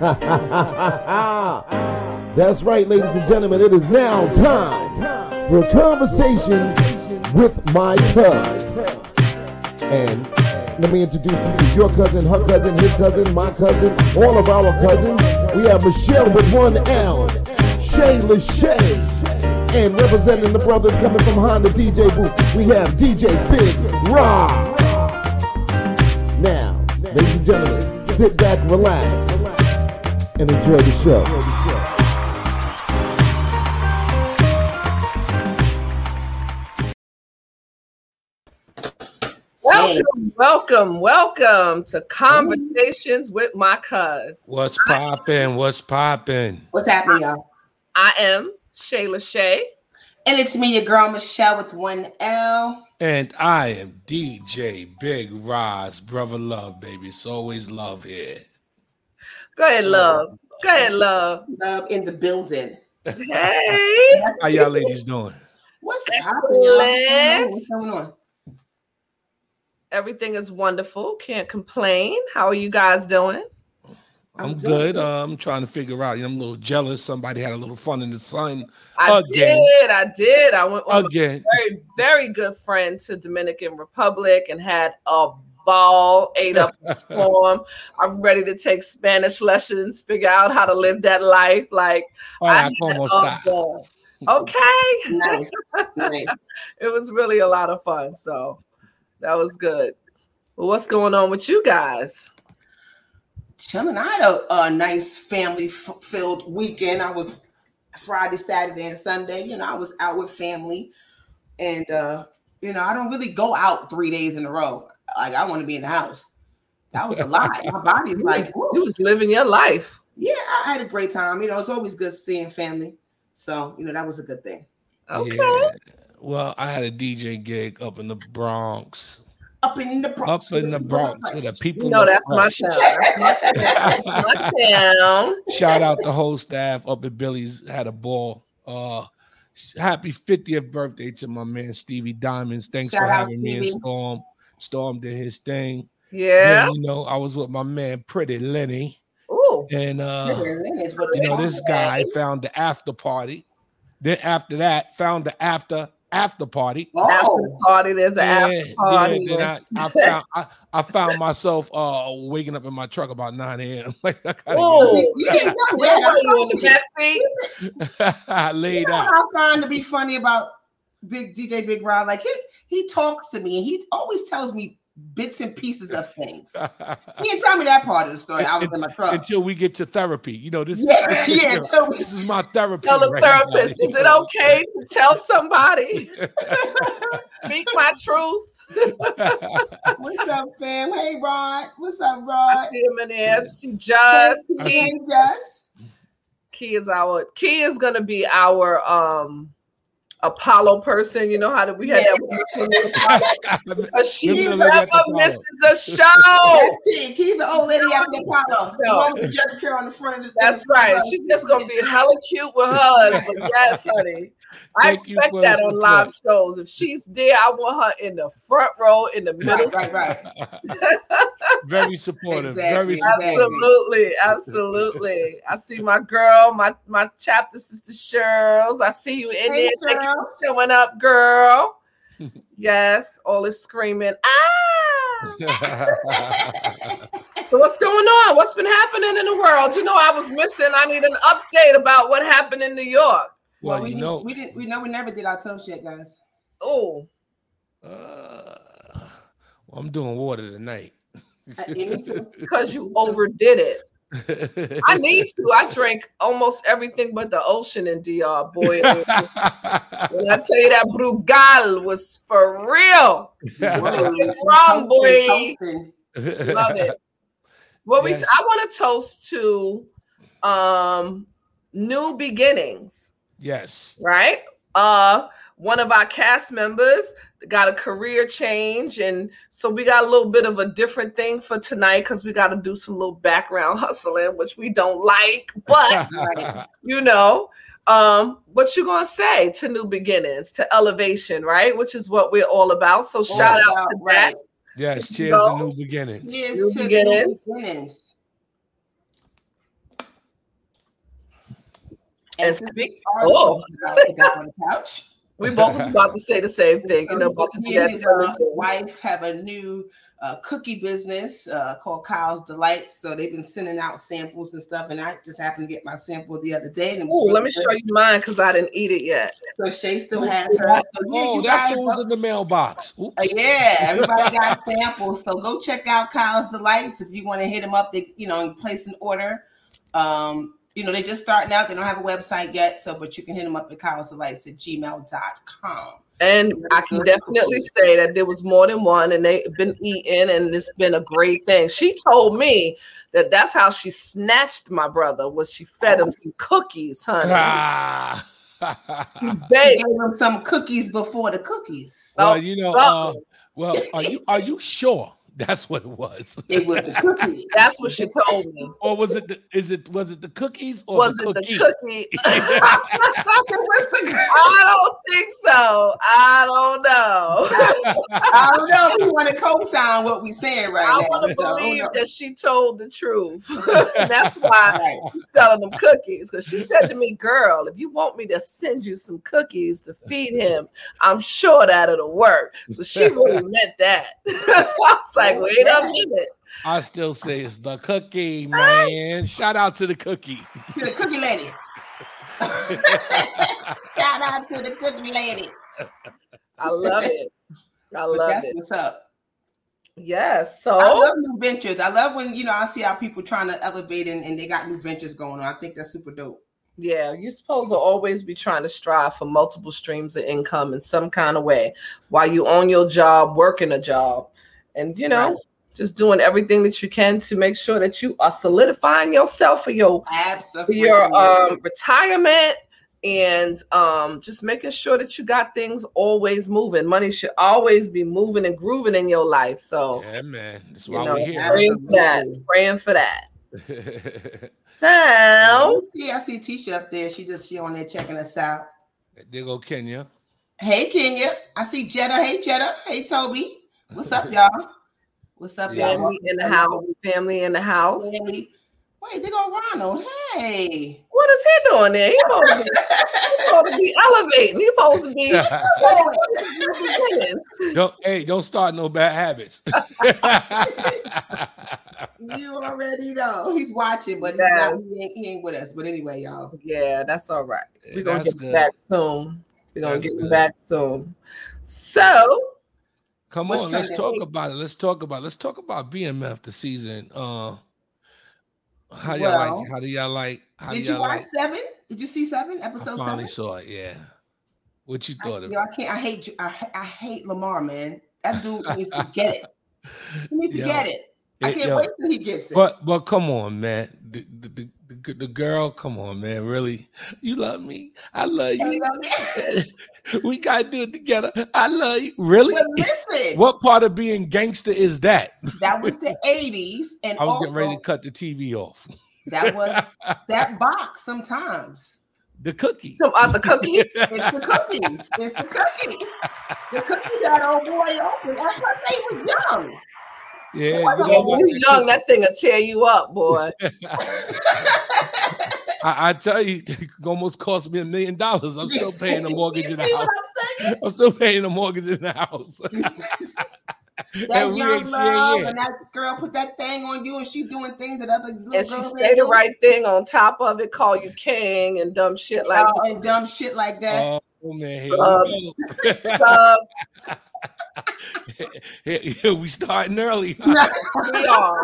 That's right, ladies and gentlemen. It is now time for conversations with my cousin. And let me introduce you to your cousin, her cousin, his cousin, my cousin, all of our cousins. We have Michelle with one L, Shay Lachey, and representing the brothers coming from Honda DJ booth, we have DJ Big Rob. Now, ladies and gentlemen, sit back, relax, and enjoy the show. Welcome, welcome, welcome to Conversations with My Cuz. What's poppin'? What's poppin'? What's happening, y'all? I am Shayla Shay. And it's me, your girl Michelle with one L. And I am DJ Big Roz, brother love, baby. It's always love here. Go ahead, love. Go ahead, love. Love in the building. Hey. How y'all ladies doing? What's happening, y'all? What's going on? What's going on? Everything is wonderful. Can't complain. How are you guys doing? I'm, good. Uh, I'm trying to figure out. You know, I'm a little jealous. Somebody had a little fun in the sun. I again. did. I did. I went with Again. a very, very good friend to Dominican Republic and had a ball, ate up a storm. I'm ready to take Spanish lessons, figure out how to live that life. Like All right, had como a ball. Okay. Nice. nice. it was really a lot of fun. So that was good. Well, what's going on with you guys? Chilling. I had a, a nice family f- filled weekend. I was Friday, Saturday, and Sunday. You know, I was out with family. And, uh, you know, I don't really go out three days in a row. Like, I want to be in the house. That was a lot. My body's like, you was living your life. yeah, I had a great time. You know, it's always good seeing family. So, you know, that was a good thing. Okay. Yeah. Well, I had a DJ gig up in the Bronx. Up in the Bronx. Up in the Bronx with the people. You know of that's my Fresh. town. My town. Shout out the whole staff up at Billy's. Had a ball. Uh, happy 50th birthday to my man Stevie Diamonds. Thanks Shout for out, having me and Storm. Storm did his thing. Yeah. Then, you know, I was with my man Pretty Lenny, Ooh. and uh, It's you know, this call it. guy found the after party. Then after that, found the after after party. After Oh, the party, there's an Yeah, after party. yeah, then I, I found I, I found myself uh waking up in my truck about 9 a.m. like I gotta Oh. you you can't tell Where that. were you in the back seat? I laid You know out. what I find to be funny about Big DJ Big Rod? Like he he talks to me and he always tells me bits and pieces of things. He didn't tell me that part of the story. I was in my truck. Until we get to therapy. You know, this, Yeah, this, is, yeah, your- until we- this is my therapy. Tell the right now, therapist, you is it okay to tell somebody? Speak my truth. What's up, fam? Hey, Rod. What's up, Rod? See him in there. See Just I Key. Hey, Just. Key is our Key is gonna be our um Apollo person. You know how did we had that? A she Remember the lady never at the Apollo? misses a show. He's the old lady there, Apollo. The one with the curl on the front of the That's right. She's just gonna be hella cute with her husband. Yes, honey. I Thank you expect that the on live shows. If she's there, I want her in the front row, in the middle. Right, right, right. very supportive. Exactly. Very supportive. Absolutely, absolutely. I see my girl, my my chapter sister Shirls. I see you in Hey, there. Thank you for showing up, girl. yes, all is screaming. Ah! So what's going on? What's been happening in the world? You know, I was missing. I need an update about what happened in New York. Well, we, you know, we didn't. We know we never did our toast yet, guys. Oh, uh, well, I'm doing water tonight. Uh, yeah, me because you overdid it. I need to. I drank almost everything but the ocean in DR. Boy, when I tell you that Brugal was for real. Wrong, boy. Love it. Well, we Yes. I want to toast to um new beginnings, yes. right? Uh one of our cast members got a career change and so we got a little bit of a different thing for tonight because we got to do some little background hustling which we don't like but you know um what you gonna say to new beginnings to elevation right which is what we're all about so shout out about, to that right. Yes, cheers go. to new beginnings. Cheers New to new beginnings. beginnings. And And speak- we oh. talking about the on the couch. We both was about to say the same thing. You know, So about to he do and his uh, wife have a new uh, cookie business uh, called Kyle's Delights. So they've been sending out samples and stuff, and I just happened to get my sample the other day. And it Ooh, let really me show you mine because I didn't eat it yet. So Shay still has hers. So yeah, Oh, that's guys what was in the mailbox. Oops. Uh, yeah, everybody got samples. So go check out Kyle's Delights if you want to hit them up. They, you know, and place an order. Um, you know, they're just starting out. They don't have a website yet, so but you can hit them up at Kyle's Delights at gmail.com. And I can definitely say that there was more than one, and they've been eating, and it's been a great thing. She told me that that's how she snatched my brother was she fed him some cookies, honey. Ah. They Baked. gave them some cookies before the cookies. well, Oh, you know, uh, well, are you are you sure that's what it was? It was the cookies. That's what she told me. or was it the is it was it the cookies or Was the it cookie? the cookie? I don't think so. I don't know. I don't know if you want to co-sign what we saying right I now. want to so, believe hold that she told the truth. That's why on. Right. she's selling them cookies. Because she said to me, "Girl, if you want me to send you some cookies to feed him, I'm sure that it'll work." So she really meant that. I was like, oh, "Wait a minute." I still say it's the cookie, man. Shout out to the cookie. To the cookie lady. Shout out to the cookie lady. I love it. I But love that's it. what's up. Yes. So I So love new ventures. I love when you know I see how people trying to elevate and, and they got new ventures going on. I think that's super dope. Yeah, you're supposed to always be trying to strive for multiple streams of income in some kind of way while you own your job, working a job, and you know, Right. just doing everything that you can to make sure that you are solidifying yourself for your for your um retirement and um just making sure that you got things always moving. Money should always be moving and grooving in your life. So Yeah, man. That's why know, we're here. praying for that. Praying for that. So See, I see Tisha up there. She just she on there checking us out. there go Kenya. Hey Kenya. I see Jetta. Hey Jetta. Hey Toby. What's up, y'all? What's up, Yeah. y'all? family in the house. Family in the house. Family. Wait, they go Ronald. Hey. What is he doing there? He supposed to be, he supposed to be elevating. He supposed to be beginnings. don't hey, don't start no bad habits. You already know he's watching, but he's Yes. not. He ain't, he ain't with us. But anyway, y'all. Yeah, that's all right. We're gonna get good. back soon. We're gonna get good. back soon. So Come What's on, let's talk about it. Let's talk about it. let's talk about BMF the season. Uh how y'all Well, like how do y'all like how Did do you watch like seven? Did you see seven? I Episode finally seven? saw it, yeah. What you I, thought of yo, I can't. I hate. I, I hate Lamar, man. That dude needs to get it. He needs to get it. I can't Yo, wait till he gets it. But but come on, man. The, the, the, the, girl, come on, man. Really, you love me. I love you you. know, we gotta do it together. I love you. Really? but listen, What part of being gangster is that? that was the '80s, and I was also getting ready to cut the TV off. that was that box. Sometimes the cookie. some other uh, cookies. it's the cookies. It's the cookies. The cookies that old boy opened. That's why they was young. Yeah, It you know you young, that thing will tear you up, boy. I, I tell you, it almost cost me a million dollars. I'm still paying the mortgage in the house. I'm? I'm still paying the mortgage in the house. that And young ain't- she ain't love, yet. and that girl put that thing on you, and she doing things that other little And she girls say the doing. right thing on top of it, call you king and dumb shit like Oh, and dumb shit like that. Oh man, here Uh, we go. Here- here we starting early. we are.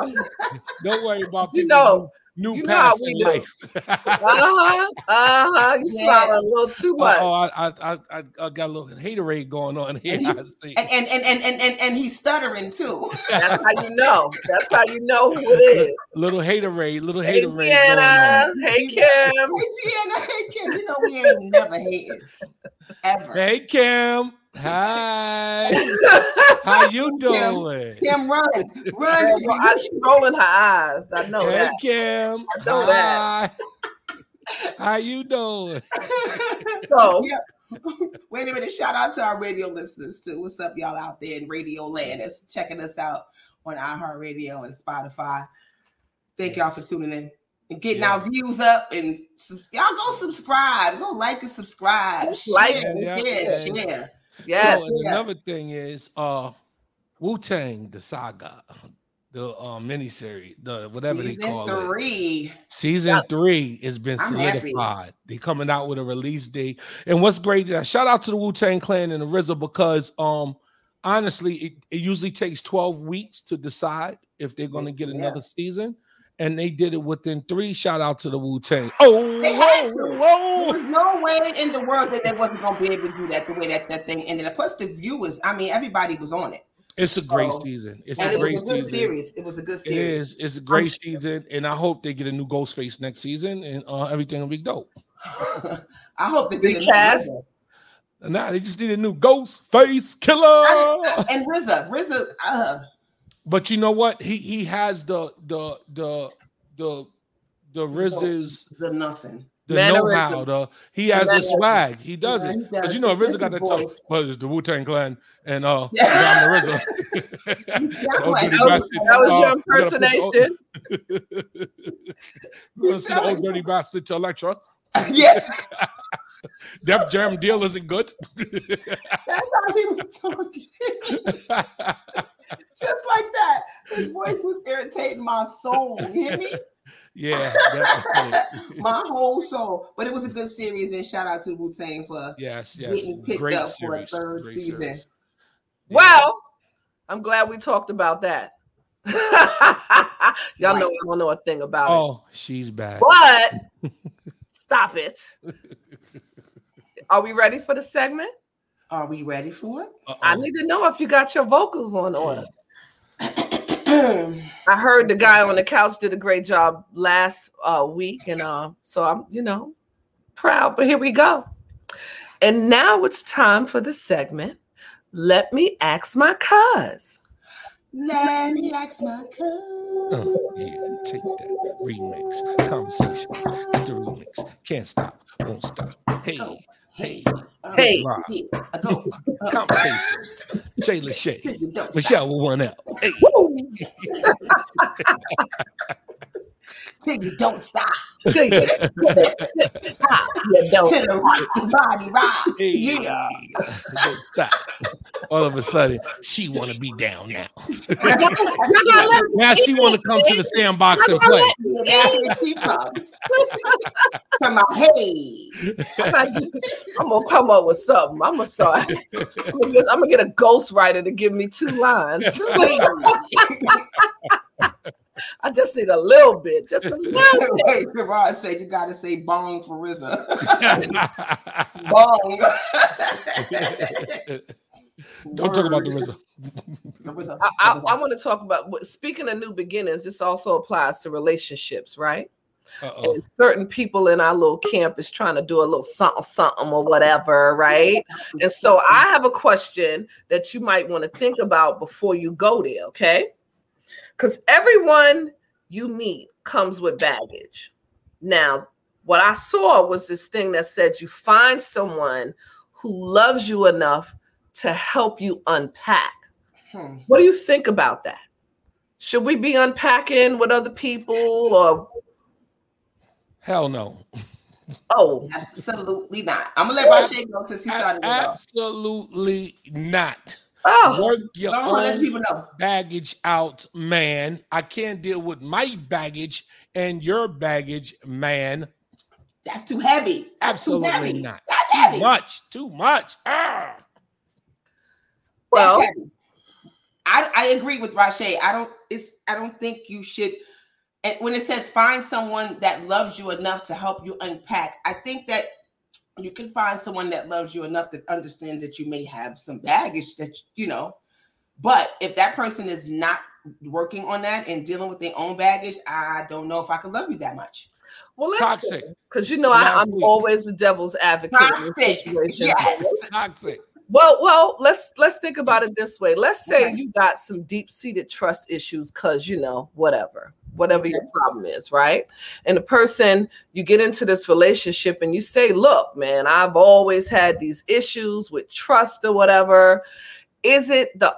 Don't worry about You people's know, new, new you know how paths we in do. life. Uh-huh. Uh-huh. You Yeah. smiling a little too much. oh, I, I, I, I I got a little haterade going on here. And he- I see. and, and, and, and, and, and, and he's stuttering too. That's how you know. That's how you know who it is. little haterade, little Hey, haterade Deanna. Hey, Kim. Hey, Tiana, hey, Kim, you know we ain't never hated. Ever. Hey Kim, hi. How you doing? Kim, run. Run. I'm rolling her eyes. I know Hey that. Kim, I know hi. How you doing? So, Yeah. Wait a minute. Shout out to our radio listeners too. What's up, y'all out there in Radio Land that's checking us out on iHeartRadio and Spotify. Thank y'all for tuning in and getting Yes. our views up and subs- y'all go subscribe. Go like and subscribe. Like share, it, yeah, share, yeah. share. Yes. So and Yeah. another thing is uh Wu Tang, the saga, the uh miniseries, the whatever they Season call it. three. Season three has been I'm happy. solidified. They coming out with a release date. And what's great, uh, shout out to the Wu Tang Clan and the RZA because um honestly, it, it usually takes 12 weeks to decide if they're going to get Yeah. another season. And they did it within three. Shout out to the Wu Tang. Oh, They had whoa. There was no way in the world that they wasn't gonna be able to do that the way that that thing ended. up. Plus, the viewers, I mean, everybody was on it. It's a great season. It's and a it great was a good season. series. It was a good It series. is. It's a great season, and I hope they get a new Ghostface next season, and uh, everything will be dope. I hope they get a new Recast. RZA. And now they just need a new Ghostface Killah. I- and RZA, RZA, uh, But you know what? He he has the the the the the RZA's the nothing. the Mannerism. know-how. The he has a swag. He does Yeah, it. Because you know He RZA got that the tough. But it's the Wu Tang Clan and uh Yeah. The RZA. Old like- Dirty that was- Bastard. That was Uh, your we gotta put the old- impersonation. We're gonna see the old dirty bastard to Elektra. yes, Def Jam deal isn't good. that's how he was talking. Just like that. His voice was irritating my soul. You hear me? yeah. My whole soul. But it was a good series, and shout out to Wu Tang for Yes, yes. Getting picked Great up for a third Great season. series. Well, I'm glad we talked about that. Y'all know I don't know a thing about it. Oh, she's back. But stop it. Are we ready for the segment? Are we ready for it? I Uh-oh. need to know if you got your vocals on order. I heard the guy on the couch did a great job last uh, week, and uh, so I'm, you know, proud. But here we go. And now it's time for the segment. Let me ask my cuz. Let me ask my Uh, cousin. yeah, take that remix conversation. It's the remix. Can't stop, won't stop. Hey, hey, Hey. rock. Yeah, I go. Uh, conversation. Jay Lachey, till you don't stop. Michelle will one out. Hey, Till you don't stop. Till you- you don't. Till the rock the body rock. hey, Yeah. don't stop. All of a sudden, she want to be down now. Y'all gotta let me Now she want to come to the sandbox and play. Yeah, here she comes. Talking about, hey. I'm gonna come up with something. I'm gonna start. I'm gonna, get, I'm gonna get a ghostwriter to give me two lines. I just need a little bit, just a little bit. Wait, Gerard said you gotta say bong for RZA. bong. Don't talk about the RZA. RZA. I, I, I want to talk about speaking of new beginnings. This also applies to relationships, right? Uh-oh. And certain people in our little camp is trying to do a little something, something, or whatever, right? And so I have a question that you might want to think about before you go there, okay? Because everyone you meet comes with baggage. Now, what I saw was this thing that said you find someone who loves you enough to help you unpack. Hmm. What do you think about that? Should we be unpacking with other people or Hell no. oh Absolutely not. I'm gonna let Rashay go since he started. Absolutely not. Oh Work your Go on, let own know. baggage out, man. I can't deal with my baggage and your baggage, man. That's too heavy. That's Absolutely too heavy. not. That's Too heavy. much. Too much. Ah. well I, I agree with Rashay. I don't it's I don't think you should and when it says find someone that loves you enough to help you unpack, I think that you can find someone that loves you enough to understand that you may have some baggage that you know. But if that person is not working on that and dealing with their own baggage, I don't know if I can love you that much. well let's Toxic. because you know I, i'm always the devil's advocate Toxic. situation. Yes. Toxic. Well, well, let's let's think about it this way. Let's say okay. you got some deep-seated trust issues because you know whatever, whatever your problem is, right? And the person you get into this relationship and you say, "Look, man, I've always had these issues with trust or whatever." Is it the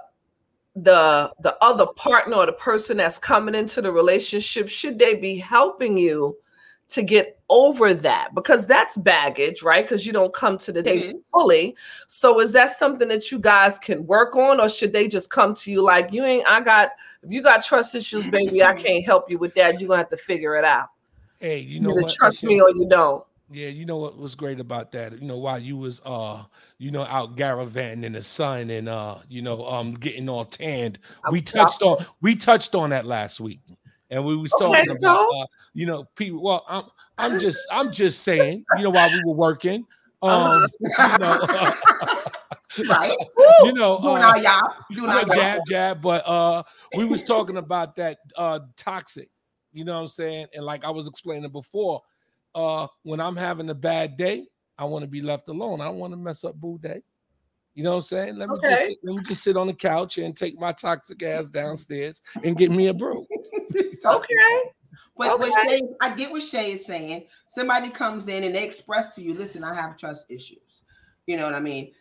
the the other partner or the person that's coming into the relationship should they be helping you to get over that because that's baggage, right? Because you don't come to the date fully. So is that something that you guys can work on, or should they just come to you like you ain't? I got if you got trust issues, baby, I can't help you with that. You're gonna have to figure it out. Hey, you know, you trust me or you don't. Yeah, you know what was great about that? You know, while you was uh, you know, out garavanting in the sun and uh, you know, um getting all tanned. We touched on we touched on that last week and we was talking okay, about uh, you know people. Well, I'm I'm just I'm just saying, you know, while we were working, um, uh-huh. you know, right? you know, doing uh, our y'all, doing our jab, jab. But uh, we was talking about that uh, toxic. You know what I'm saying? And like I was explaining before, uh, when I'm having a bad day, I want to be left alone. I don't want to mess up boo day. You know what I'm saying? Let me okay. just let me just sit on the couch and take my toxic ass downstairs and get me a brew. okay. But okay. what Shay, I get what Shay is saying. Somebody comes in and they express to you, listen, I have trust issues. You know what I mean?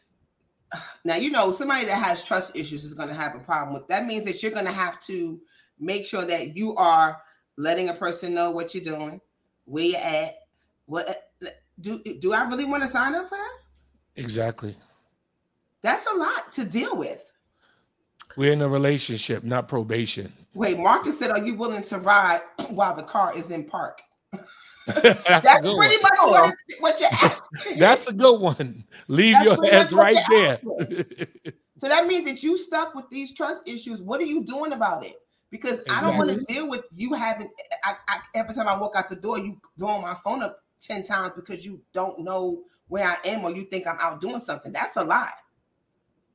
Now you know somebody that has trust issues is going to have a problem with that means that you're going to have to make sure that you are letting a person know what you're doing, where you're at. What do do I really want to sign up for that? Exactly. That's a lot to deal with. We're in a relationship, not probation. Wait, Marcus said, Are you willing to ride while the car is in park? That's, That's pretty one. much what, what, you're asking. That's a good one. Leave That's your ass right there. so that means that you stuck with these trust issues. What are you doing about it? Because exactly. I don't want to deal with you having. I, I, every time I walk out the door, you blowing my phone up ten times because you don't know where I am or you think I'm out doing something. That's a lie.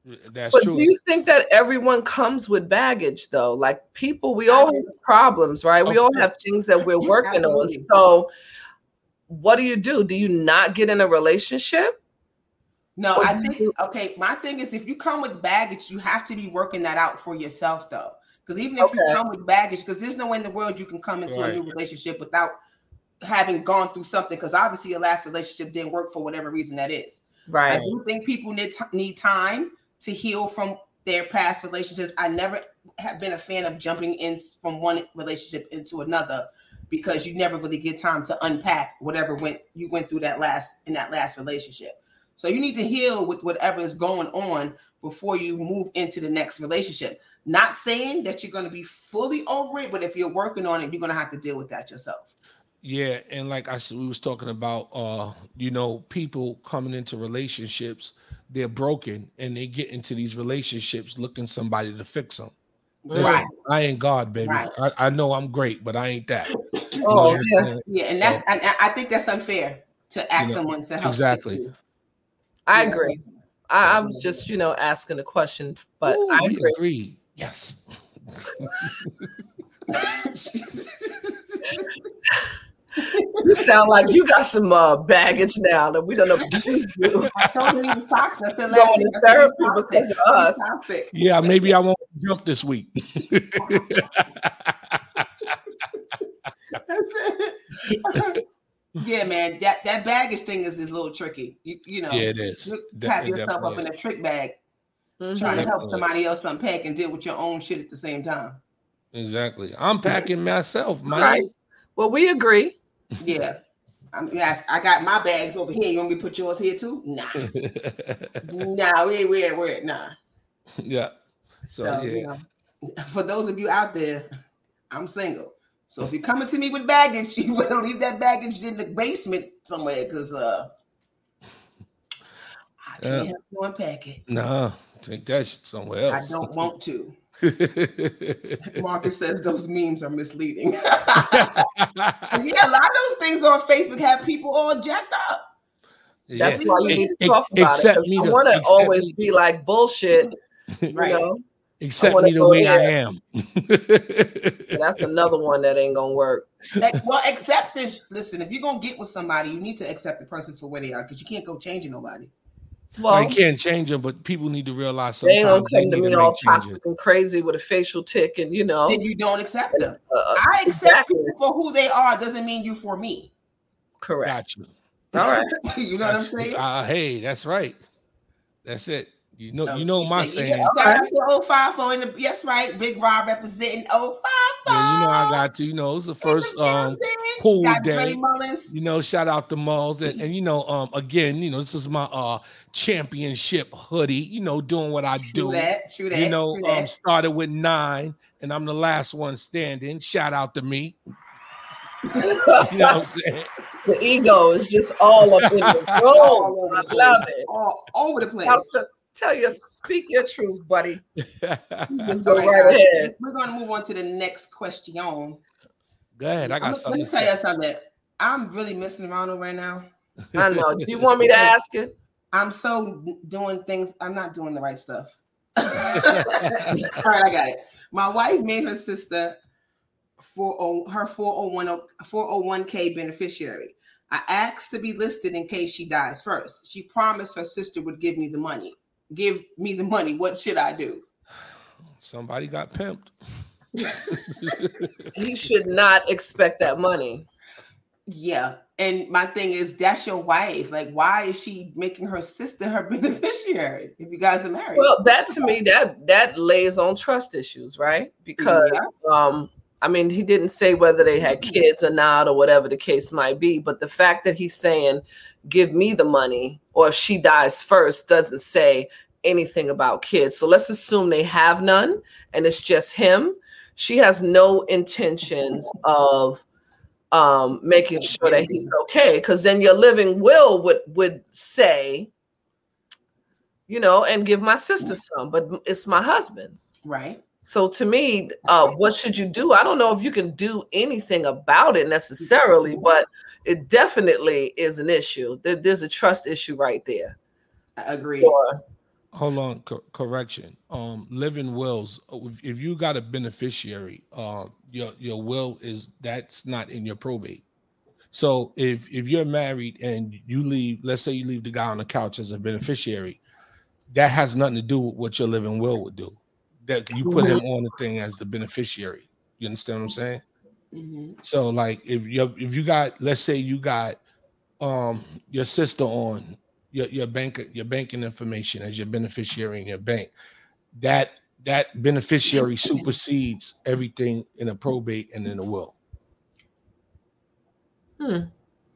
That's but true. do you think that everyone comes with baggage though? Like people, we all have problems, right? We all have things that we're working on. So what do you do? Do you not get in a relationship? No, I think okay. My thing is if you come with baggage, you have to be working that out for yourself though. Because even if okay. you come with baggage, because there's no way in the world you can come into right. a new relationship without having gone through something. Because obviously your last relationship didn't work for whatever reason that is. Right. I do think people need t- need time to heal from their past relationships. I never have been a fan of jumping in from one relationship into another because you never really get time to unpack whatever went you went through that last in that last relationship. So you need to heal with whatever is going on before you move into the next relationship. Not saying that you're going to be fully over it, but if you're working on it, you're going to have to deal with that yourself. Yeah, and like I said, we was talking about, uh, you know, people coming into relationships they're broken and they get into these relationships looking somebody to fix them. Listen, right. I ain't God, baby. Right. I, I, know I'm great, but I ain't that. Oh, yeah. yeah. And so, that's, I, I, think that's unfair to ask you know, someone to help. Exactly. I agree. I, I, was just, you know, asking a question, but Ooh, I agree. agree. Yes. you sound like you got some uh, baggage now that we don't know. I told him he was toxic. I said last week, therapy because of us. Toxic. Yeah, maybe I won't jump this week. yeah, man, that that baggage thing is, is a little tricky. You, you know, yeah, it is. You have yourself up in a trick bag, mm-hmm. trying to help somebody else unpack and deal with your own shit at the same time. Exactly. I'm packing myself, man. Right. Well, we agree. Yeah. I mean, I, got my bags over here. You want me to put yours here too? Nah. nah, we ain't weird, weird. Nah. Yeah. So, so yeah. You know, for those of you out there, I'm single. So if you're coming to me with baggage, you better leave that baggage in the basement somewhere because uh I can't help you unpack it. No, take that somewhere else. I don't want to. Marcus says those memes are misleading. yeah, a lot of those things on Facebook have people all jacked up. That's yeah. why you need to talk about except it. Me I want to always me. be like bullshit, right? Know? Accept me the way I am. that's another one that ain't gonna work. Like, well, accept this. Listen, if you're gonna get with somebody, you need to accept the person for where they are because you can't go changing nobody. Well, I can't change them, but people need to realize sometimes they don't come to me all toxic and crazy with a facial tick, and you know, then you don't accept them. Uh, uh I accept exactly. people for who they are. Doesn't mean you for me. Correct. Got you. All right. you know that's what I'm saying? Uh, hey, that's right. That's it. You know, you know my saying. Yeah, okay. That's 054 in the yes, right. Big Rob representing 054. Yeah, you know I got to. You know, it's the first um pool day. You know, shout out to Malls and, and you know, um, again, you know, this is my uh championship hoodie. You know, doing what I do. That, shoot that, you know, um, started with nine, and I'm the last one standing. Shout out to me. you know what I'm saying? The ego is just all up in the room. I love it. All over the place. Tell your speak your truth, buddy. Just go right, right ahead. We're going to move on to the next question. Go ahead. I got I'm, something. Let me tell you something. I'm really missing Ronald right now. I know. Do you want me to ask it? I'm so doing things. I'm not doing the right stuff. All right, I got it. My wife made her sister for oh, her 401 401k beneficiary. I asked to be listed in case she dies first. She promised her sister would give me the money give me the money. What should I do? Somebody got pimped. he should not expect that money. Yeah. And my thing is, that's your wife. Like, why is she making her sister her beneficiary if you guys are married? Well, that to me, that that lays on trust issues, right? Because yeah. um, I mean, he didn't say whether they had kids or not, or whatever the case might be. But the fact that he's saying, give me the money, or if she dies first, doesn't say anything about kids. So let's assume they have none and it's just him. She has no intentions of um, making sure that he's okay because then your living will would would say you know and give my sister some but it's my husband's right so to me uh, what should you do i don't know if you can do anything about it necessarily but it definitely is an issue there, there's a trust issue right there I Agree. Or, Hold on, co- correction. Um, living wills. Uh, if, if you got a beneficiary, uh, your your will is that's not in your probate. So if if you're married and you leave, let's say you leave the guy on the couch as a beneficiary, that has nothing to do with what your living will would do. That you put him mm-hmm. on the thing as the beneficiary. You understand what I'm saying? Mm-hmm. So like if you if you got let's say you got um your sister on your, your bank your banking information as your beneficiary in your bank that that beneficiary supersedes everything in a probate and in a will. Hmm.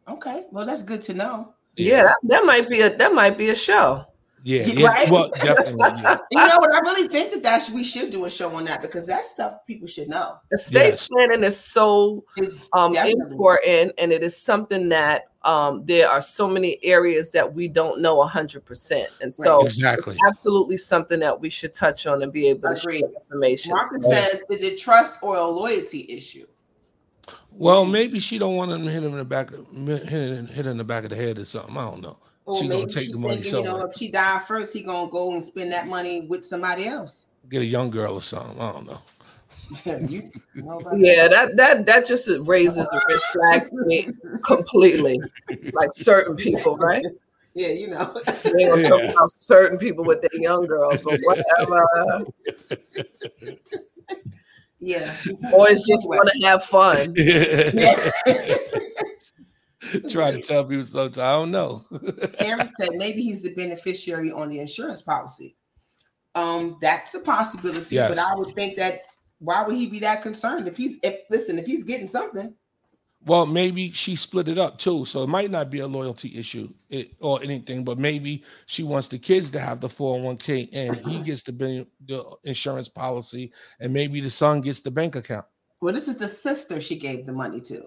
Okay. Well that's good to know. Yeah, yeah that, that might be a that might be a show yeah, yeah right? well, definitely. Yeah. you know what? I really think that that should, we should do a show on that because that stuff people should know. Estate yes. planning is so um, important, and it is something that um, there are so many areas that we don't know 100%. And so, right. exactly, absolutely something that we should touch on and be able to share information. Marcus so, says, is it trust or a loyalty issue? Well, maybe she don't want him to hit him in the back, hit, hit in the back of the head or something. I don't know. Or she gonna take the money. Thinking, you know, if she die first, he gonna go and spend that money with somebody else. Get a young girl or something. I don't know. you, yeah, that that that just raises a red flag for me completely. Like certain people, right? Yeah, you know. We ain't gonna yeah. talk about certain people with their young girls or whatever. yeah. Boys just want to have fun. Yeah. Try to tell people sometimes. I don't know. Aaron said maybe he's the beneficiary on the insurance policy. Um, that's a possibility, yes. but I would think that why would he be that concerned if he's if listen if he's getting something? Well, maybe she split it up too, so it might not be a loyalty issue it, or anything, but maybe she wants the kids to have the 401k and he gets the, the insurance policy, and maybe the son gets the bank account. Well, this is the sister she gave the money to.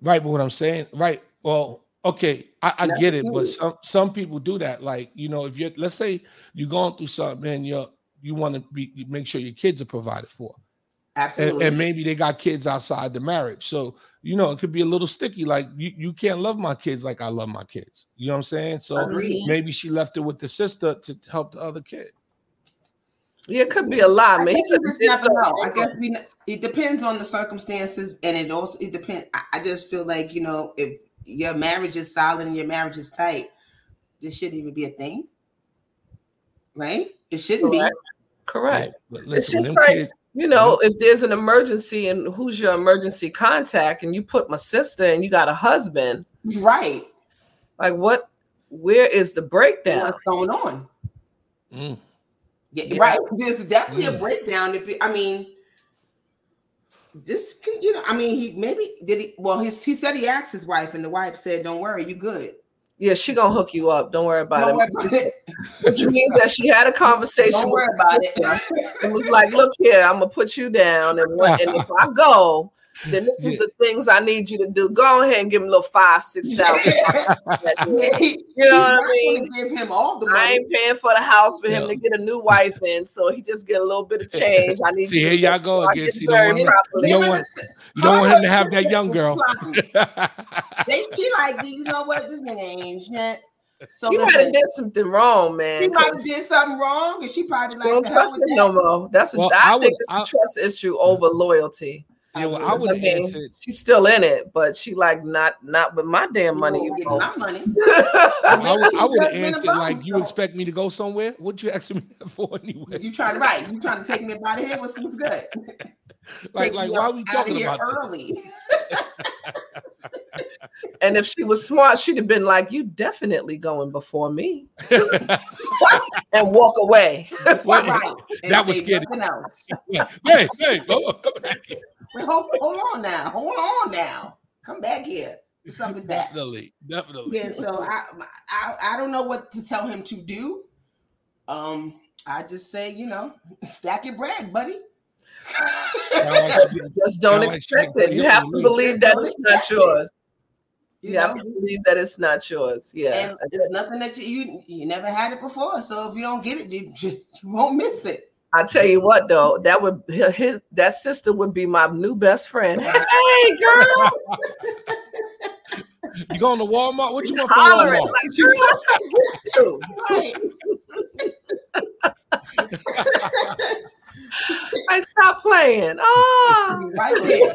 Right, but what I'm saying, right? Well, okay, I, I get it, but some some people do that. Like, you know, if you're let's say you're going through something and you're you want to be make sure your kids are provided for. Absolutely. And, and, maybe they got kids outside the marriage. So, you know, it could be a little sticky. Like you, you can't love my kids like I love my kids. You know what I'm saying? So Agreed. maybe she left it with the sister to help the other kid. Yeah, it could be a lot, man. I just never know. I guess we, it depends on the circumstances, and it also it depends. I, I just feel like you know if your marriage is solid and your marriage is tight, this shouldn't even be a thing. right? It shouldn't Correct. be. Correct. But It's listen, just like kids- you know, if there's an emergency and who's your emergency contact, and you put my sister and you got a husband, Right. like what? Where is the breakdown? What's going on? Mm. Yeah, Yeah. right. There's definitely Mm. a breakdown. If it, I mean, this can you know, I mean, he maybe did he well, he, he said he asked his wife, and the wife said, Don't worry, you good. Yeah, she gonna hook you up. Don't worry about Don't worry it. about it. Which means that she had a conversation. Don't worry with about it. and was like, "Look here, I'm gonna put you down, and? And if I go, then this is Yeah. the things I need you to do. Go ahead and give him a little five, six thousand. You know what I not mean? give him all the money. I ain't paying for the house for him Yeah. to get a new wife in, so he just get a little bit of change. I need See, you here to y'all go sure I again. See, the married woman- properly. you don't want- You don't want him to have that young girl. They, she like, do you know what? This nigga ain't shit. So You might have did something wrong, man. she might have did something wrong, and she probably You don't like the trust him no more. That's Well, what I, I would- think it's I- a trust issue over loyalty. Yeah, well, I Because, would I have mean, answered. she's still in it, but she like not not with my damn money. You You get my money. I would, I would have Judgment like, "You expect me to go somewhere? What you asking me for anyway? You trying to right? You trying to take me by the head? What's what's good? Like, like, why are we talking about early? And if she was smart, she'd have been like, "You definitely going before me," and walk away. Wait, right. and that was say scary. Else. yeah. Hey, hey, oh, come back here. Wait, hold, hold on now. Hold on now. Come back here. What's up that? Definitely, definitely. Yeah. So I, I I don't know what to tell him to do. Um, I just say you know stack your bread, buddy. Just don't Yeah, like she expect it. You have to believe that it's not yours. You You have to believe that it's not yours. Yeah. and it's nothing that you, you you never had it before. So if you don't get it, you, you won't miss it. I tell you what, though, that would his that sister would be my new best friend. Hey, girl, You going to Walmart? What you want from hollering Walmart? like, girl, I got you. Right. Like, playing. Oh. right there.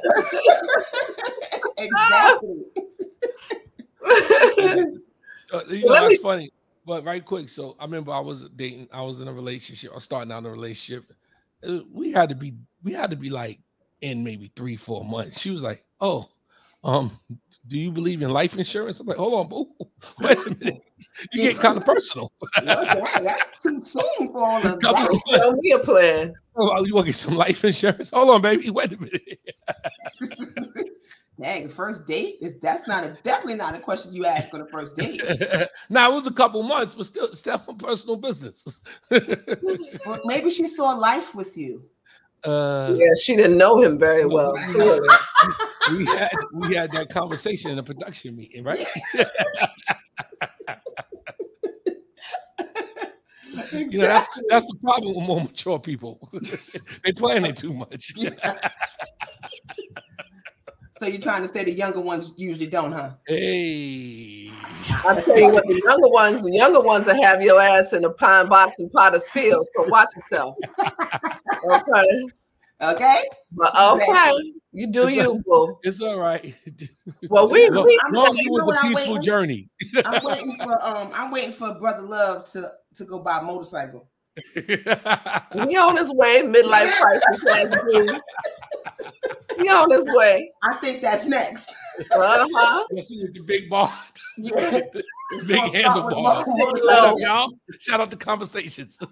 exactly. Uh, you know, Let me- that's funny. But right quick, so I remember I was dating, I was in a relationship, or starting out in a relationship. Uh, We had to be, we had to be like in maybe three, four months. She was like, "Oh, um, do you believe in life insurance?" I'm like, "Hold on, boo, wait a minute, you get kind of personal." That's too soon for all of that. of months. Tell me a plan. Oh, oh you want to get some life insurance? Hold on, baby, wait a minute. Dang, first date is that's not a definitely not a question you ask on a first date. now it was a couple months, but still, still personal business. Well, maybe she saw life with you. Uh, Yeah, she didn't know him very well. we had we had that conversation in a production meeting, right? You know, that's that's the problem with more mature people. they planning too much. So you're trying to say the younger ones usually don't, huh? hey, I tell you what, the younger ones, the younger ones will have your ass in a pine box in Potter's Field. So watch yourself. Okay. Okay. But okay. You do you, boo. it's all right. Well, we, Long, we I'm long waiting it was for a what I'm peaceful journey. I'm waiting for um I'm waiting for brother love to to go buy a motorcycle. he on his way, midlife crisis has been. He on his way. I think that's next. Uh-huh. Let's see with the big bar, Yeah. It's big gonna start with handlebars. mo- Low. What's motorcycle. up, y'all? Shout out to conversations.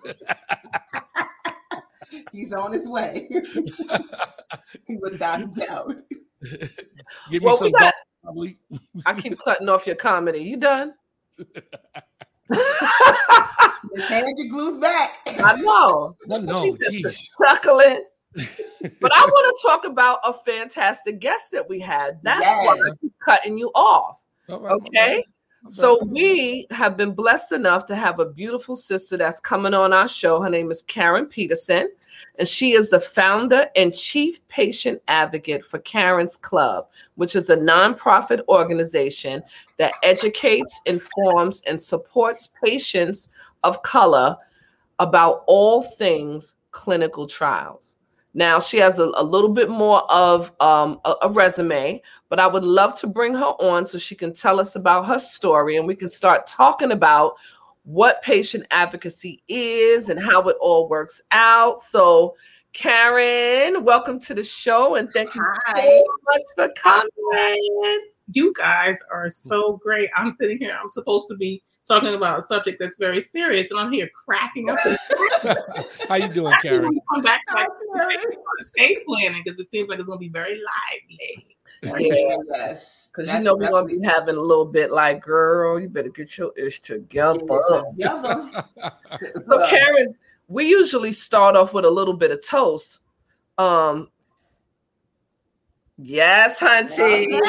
He's on his way. Without a doubt. Give me Well, some got. dark, probably. I keep cutting off your comedy. You done? The energy glues back. I know. No, no, She chuckling. But I want to talk about a fantastic guest that we had. That's why Yes. keep cutting you off. Right, Okay. right. So we have been blessed enough to have a beautiful sister that's coming on our show. Her name is Karen Peterson, and she is the founder and chief patient advocate for Karen's Club, which is a nonprofit organization that educates, informs, and supports patients of color about all things clinical trials. Now, she has a, a little bit more of um, a, a resume, but I would love to bring her on so she can tell us about her story and we can start talking about what patient advocacy is and how it all works out. So, Karen, welcome to the show and thank you Hi. so much for coming. You guys are so great. I'm sitting here, I'm supposed to be talking about a subject that's very serious, and I'm here cracking up. How you doing, Karen? Come back like estate planning because it seems like it's going to be very lively. Yeah, yes, because you know we're gonna be having a little bit like, girl, you better get your ish together. together. so, Karen, we usually start off with a little bit of toast. Um, yes, hunty.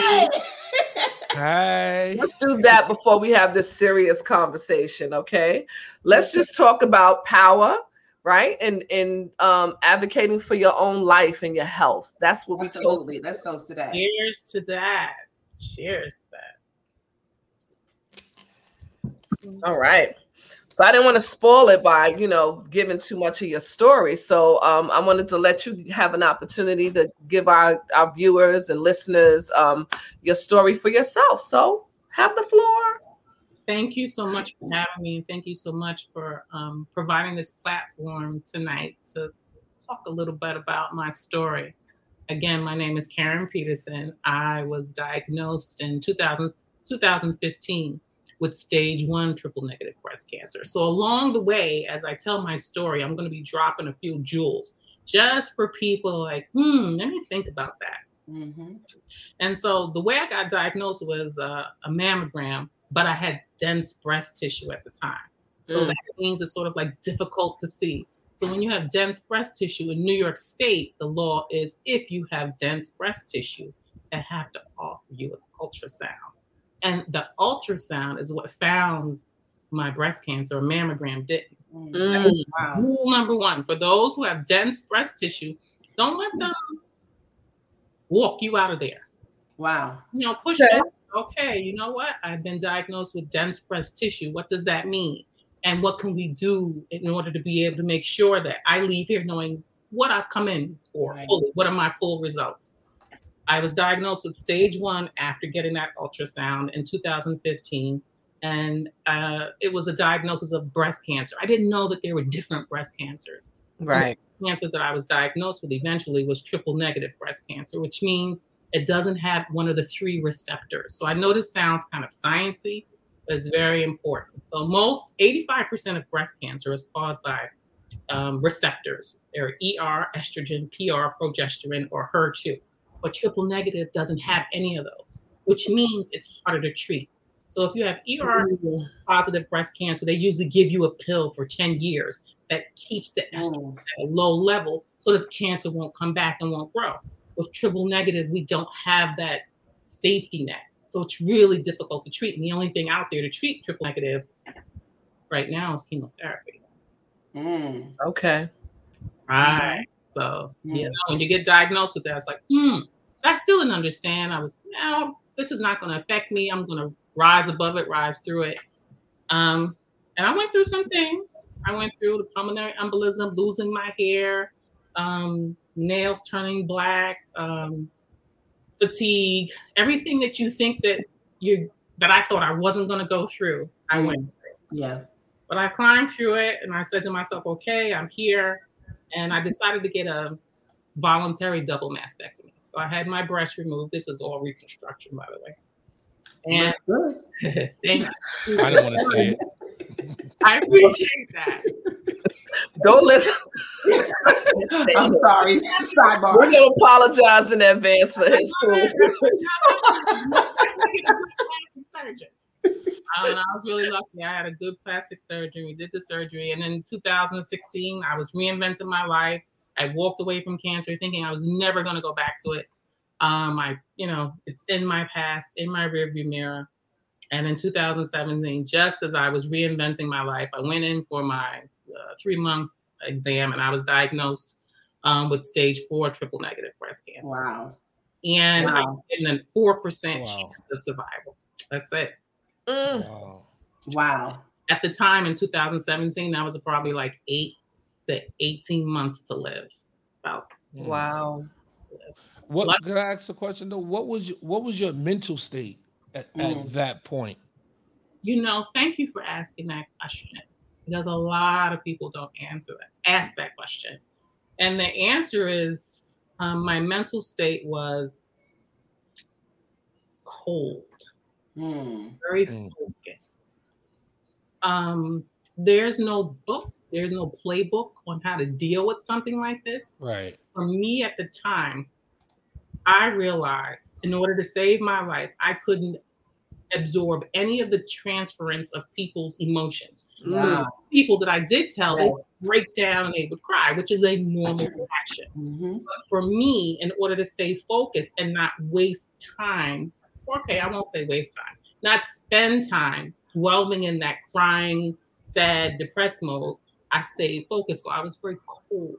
Hey. Let's do that before we have this serious conversation, okay? Let's just talk about power, right? And and um advocating for your own life and your health. That's what Absolutely. we Let's toast to that. Cheers to that. Cheers to that. All right. So I didn't want to spoil it by, you know, giving too much of your story. So um, I wanted to let you have an opportunity to give our, our viewers and listeners um, your story for yourself. So have the floor. Thank you so much for having me. And thank you so much for um, providing this platform tonight to talk a little bit about my story. Again, my name is Karen Peterson. I was diagnosed in 2000, 2015 with stage one triple negative breast cancer. So, along the way, as I tell my story, I'm going to be dropping a few jewels just for people like, hmm, let me think about that. Mm-hmm. And so, the way I got diagnosed was uh, a mammogram, but I had dense breast tissue at the time. So, mm. that means it's sort of like difficult to see. So, when you have dense breast tissue in New York State, the law is if you have dense breast tissue, they have to offer you an ultrasound. And the ultrasound is what found my breast cancer. A mammogram didn't. Mm, wow. Rule number one for those who have dense breast tissue, don't let them walk you out of there. Wow. You know, push okay. Okay, you know what? I've been diagnosed with dense breast tissue. What does that mean? And what can we do in order to be able to make sure that I leave here knowing what I've come in for right. fully? What are my full results? I was diagnosed with stage one after getting that ultrasound in 2015. And uh, it was a diagnosis of breast cancer. I didn't know that there were different breast cancers. Right. The cancers that I was diagnosed with eventually was triple negative breast cancer, which means it doesn't have one of the three receptors. So I know this sounds kind of sciencey, but it's very important. So most 85% of breast cancer is caused by um, receptors. They're ER, estrogen, PR, progesterone, or HER2 but triple negative doesn't have any of those, which means it's harder to treat. So if you have ER positive breast cancer, they usually give you a pill for 10 years that keeps the estrogen mm. at a low level so that the cancer won't come back and won't grow. With triple negative, we don't have that safety net. So it's really difficult to treat. And the only thing out there to treat triple negative right now is chemotherapy. Mm. Okay. Right. So, mm. you know, when you get diagnosed with that, it's like, hmm, I still didn't understand. I was, no, this is not going to affect me. I'm going to rise above it, rise through it. Um, and I went through some things. I went through the pulmonary embolism, losing my hair, um, nails turning black, um, fatigue, everything that you think that you that I thought I wasn't going to go through. I went through. Yeah. But I climbed through it, and I said to myself, "Okay, I'm here and I decided to get a voluntary double mastectomy. So I had my breast removed. This is all reconstruction, by the way. And thank you. I don't want to say it. I appreciate that. Don't listen. I'm sorry. Sidebar. We're gonna apologize in advance for his surgeon. Um, I was really lucky. I had a good plastic surgery. We did the surgery, and in 2016, I was reinventing my life. I walked away from cancer, thinking I was never going to go back to it. Um, I, you know, it's in my past, in my rearview mirror. And in 2017, just as I was reinventing my life, I went in for my uh, three month exam, and I was diagnosed um, with stage four triple negative breast cancer. Wow. And wow. I'm getting a four percent wow. chance of survival. That's it. Mm. Wow. Wow. At the time in 2017, that was probably like eight to 18 months to live. About. Mm. Wow. What could I ask a question though? What was your, what was your mental state at, mm. at that point? You know, thank you for asking that question because a lot of people don't answer that, ask that question. And the answer is um, my mental state was cold, Mm. very Mm. focused. Um, there's no book, there's no playbook on how to deal with something like this. Right. For me at the time, I realized in order to save my life, I couldn't absorb any of the transference of people's emotions. Wow. People that I did tell, they would break down and they would cry, which is a normal reaction. Mhm. But for me, in order to stay focused and not waste time, okay, I won't say waste time, not spend time dwelling in that crying, sad, depressed mode, I stayed focused. So I was very cold.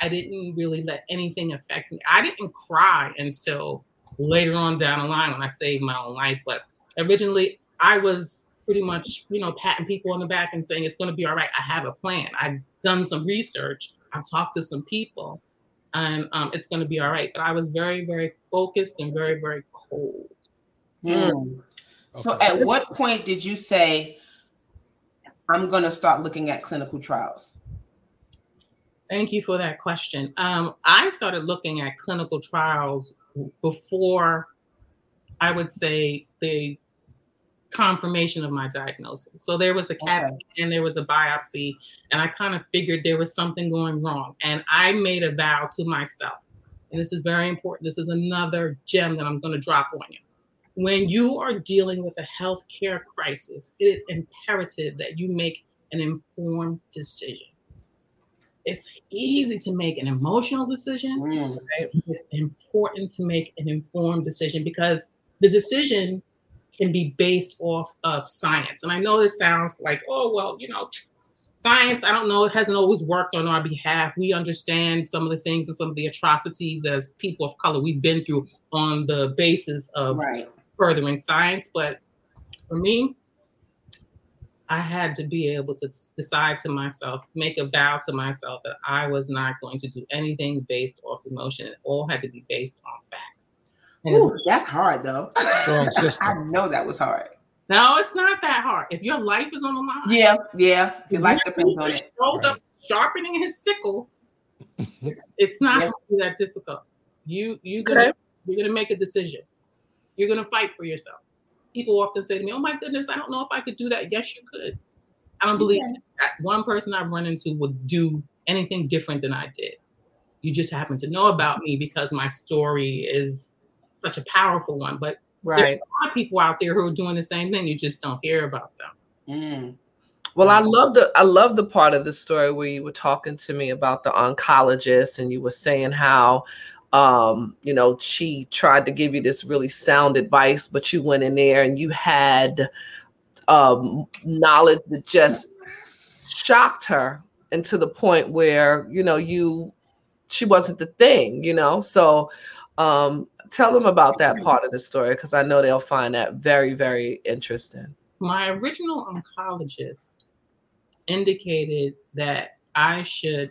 I didn't really let anything affect me. I didn't cry until later on down the line when I saved my own life. But originally, I was pretty much, you know, patting people on the back and saying it's going to be all right. I have a plan. I've done some research. I've talked to some people, and um, it's going to be all right. But I was very, very focused and very, very cold. Mm. So, at what point did you say, "I'm going to start looking at clinical trials"? Thank you for that question. Um, I started looking at clinical trials before I would say the confirmation of my diagnosis. So there was a CAT Okay. scan, there was a biopsy, and I kind of figured there was something going wrong. And I made a vow to myself, and this is very important. This is another gem that I'm going to drop on you. When you are dealing with a healthcare crisis, it is imperative that you make an informed decision. It's easy to make an emotional decision, Mm. it's important to make an informed decision because the decision can be based off of science. And I know this sounds like, oh, well, you know, science, I don't know, it hasn't always worked on our behalf. We understand some of the things and some of the atrocities as people of color we've been through on the basis of Right. Furthering science. But for me, I had to be able to decide to myself, make a vow to myself that I was not going to do anything based off emotion. It all had to be based on facts. Ooh, that's hard, though. I know that was hard. no, it's not that hard. If your life is on the line, Yeah, yeah. Your life depends on Peter it. showed up sharpening his sickle, it's not Yeah. going to be that difficult. You you gonna Okay. you're gonna make a decision. You're gonna fight for yourself. People often say to me, "Oh my goodness, I don't know if I could do that." Yes, you could. I don't believe can. that one person I've run into would do anything different than I did. You just happen to know about me because my story is such a powerful one. But there's Right. a lot of people out there who are doing the same thing. You just don't hear about them. Mm. Well, I love the I love the part of the story where you were talking to me about the oncologist and you were saying how um, you know, she tried to give you this really sound advice, but you went in there and you had um knowledge that just shocked her and to the point where, you know, you she wasn't the thing, you know. So um tell them about that part of the story because I know they'll find that very, very interesting. my original oncologist indicated that I should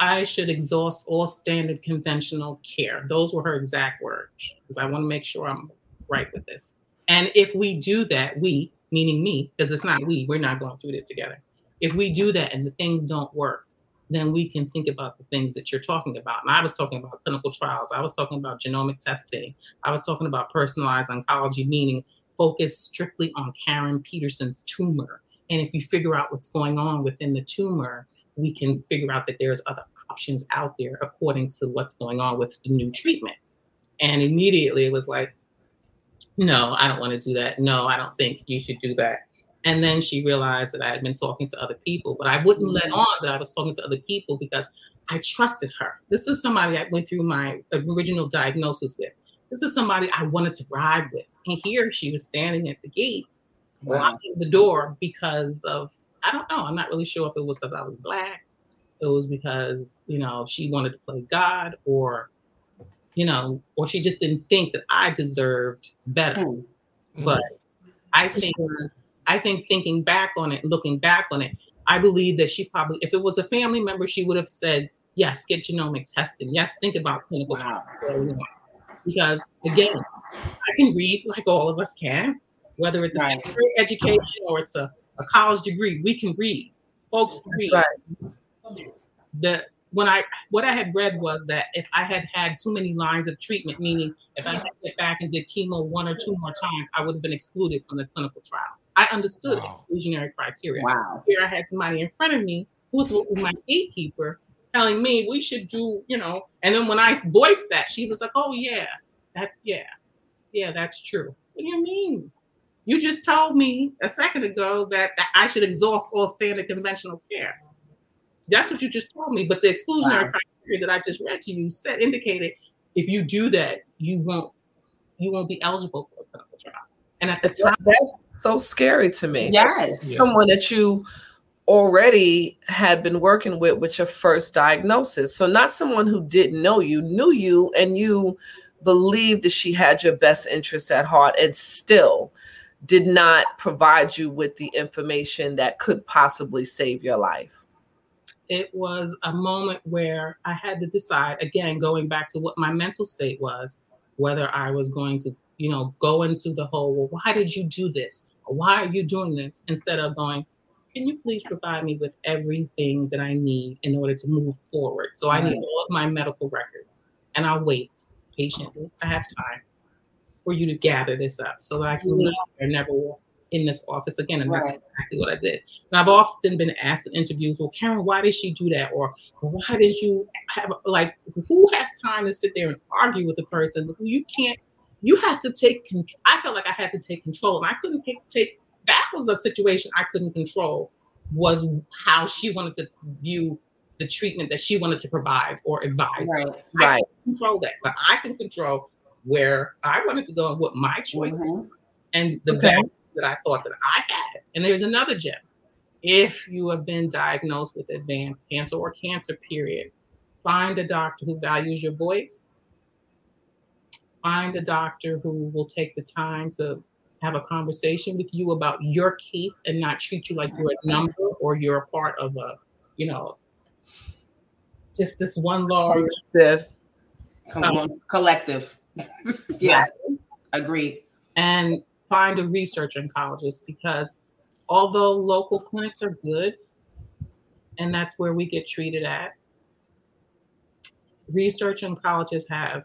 I should exhaust all standard conventional care. Those were her exact words because I want to make sure I'm right with this. And if we do that, we, meaning me, because it's not we, we're not going through this together. If we do that and the things don't work, then we can think about the things that you're talking about. And I was talking about clinical trials. I was talking about genomic testing. I was talking about personalized oncology, meaning focus strictly on Karen Peterson's tumor. And if you figure out what's going on within the tumor, we can figure out that there's other options out there according to what's going on with the new treatment. And immediately it was like, no, I don't want to do that. No, I don't think you should do that. And then she realized that I had been talking to other people, but I wouldn't let mm-hmm. on that I was talking to other people because I trusted her. This is somebody I went through my original diagnosis with. This is somebody I wanted to ride with. And here she was standing at the gates, Wow. blocking the door because of, I don't know, I'm not really sure if it was because I was black, it was because, you know, she wanted to play God or, you know, or she just didn't think that I deserved better. Mm. But I think I think thinking back on it, looking back on it, I believe that she probably, if it was a family member, she would have said, yes, get genomic testing. Yes, think about clinical Wow. trials. Because again, I can read like all of us can. whether it's Right. a education or it's a, a college degree. We can read. Folks can read. Right. The when I what I had read was that if I had had too many lines of treatment, meaning if I had went back and did chemo one or two more times, I would have been excluded from the clinical trial. I understood Wow. exclusionary criteria. Wow. Here I had somebody in front of me who was supposed to be my gatekeeper telling me we should do, you know, and then when I voiced that, she was like, Oh yeah, that yeah, yeah, that's true. What do you mean? You just told me a second ago that, that I should exhaust all standard conventional care. That's what you just told me. But the exclusionary Wow. criteria that I just read to you said indicated if you do that, you won't you won't be eligible for a clinical trial. And at the time, That's so scary to me. Yes. Yeah. Someone that you already had been working with with your first diagnosis. So not someone who didn't know you, knew you, and you believed that she had your best interests at heart and still did not provide you with the information that could possibly save your life. it was a moment where I had to decide again, going back to what my mental state was, whether I was going to, you know, go into the whole, well, why did you do this? Why are you doing this? Instead of going, can you please provide me with everything that I need in order to move forward? So I need all of my medical records and I'll wait patiently. I have time for you to gather this up so that I can leave and never walk in this office again. And that's Right. exactly what I did. And I've often been asked in interviews, well, Karen, why did she do that? Or why did you have, like, who has time to sit there and argue with a person who you can't, you have to take, con- I felt like I had to take control and I couldn't take, take, that was a situation I couldn't control was how she wanted to view the treatment that she wanted to provide or advise. Right. I Right. control that, but I can control where I wanted to go and what my choice Mhm. and the Okay. value that I thought that I had. And there's another gem. If you have been diagnosed with advanced cancer or cancer, period, find a doctor who values your voice. Find a doctor who will take the time to have a conversation with you about your case and not treat you like you're a number or you're a part of a, you know, just this one large Viv. Com- collective. yeah. Agreed. and find a research oncologist because although local clinics are good and that's where we get treated at research oncologists have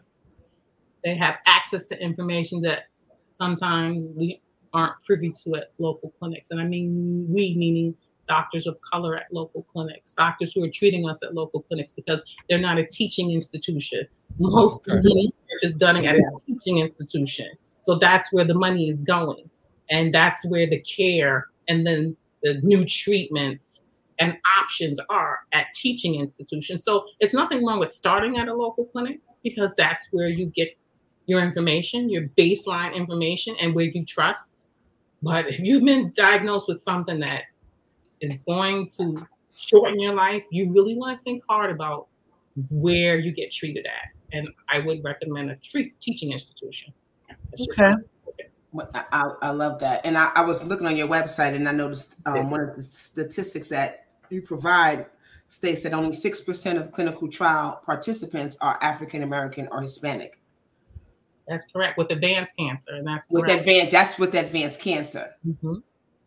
they have access to information that sometimes we aren't privy to at local clinics and i mean we meaning doctors of color at local clinics doctors who are treating us at local clinics because they're not a teaching institution most of Okay. the research is done at a teaching institution so that's where the money is going. And that's where the care and then the new treatments and options are at teaching institutions. So it's nothing wrong with starting at a local clinic because that's where you get your information, your baseline information, and where you trust. But if you've been diagnosed with something that is going to shorten your life, you really want to think hard about where you get treated at. And I would recommend a treat, teaching institution. That's Okay. Well, I, I I love that. And I, I was looking on your website and I noticed um, one of the statistics that you provide states that only 6% of clinical trial participants are African American or Hispanic. That's correct. With advanced cancer, and that's With advanced, that's with advanced cancer. Mhm.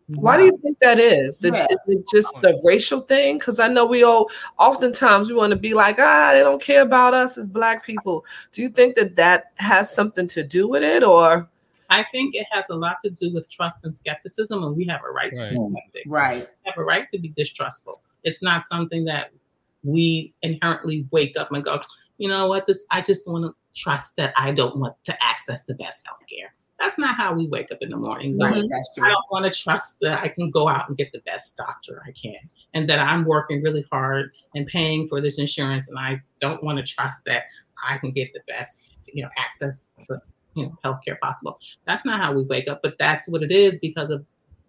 Why do you think that is? Is Yeah. is it just a racial thing? Because I know we all oftentimes we want to be like, ah, they don't care about us as black people. Do you think that that has something to do with it, or I think it has a lot to do with trust and skepticism, and we have a right to be Right. skeptic. Right. We have a right to be distrustful. It's not something that we inherently wake up and go, you know what, this I just want to trust that I don't want to access the best healthcare. That's not how we wake up in the morning. Right. going, That's I don't want to trust that I can go out and get the best doctor I can, and that I'm working really hard and paying for this insurance, and I don't want to trust that I can get the best, you know, access to you know healthcare possible. That's not how we wake up, but that's what it is because of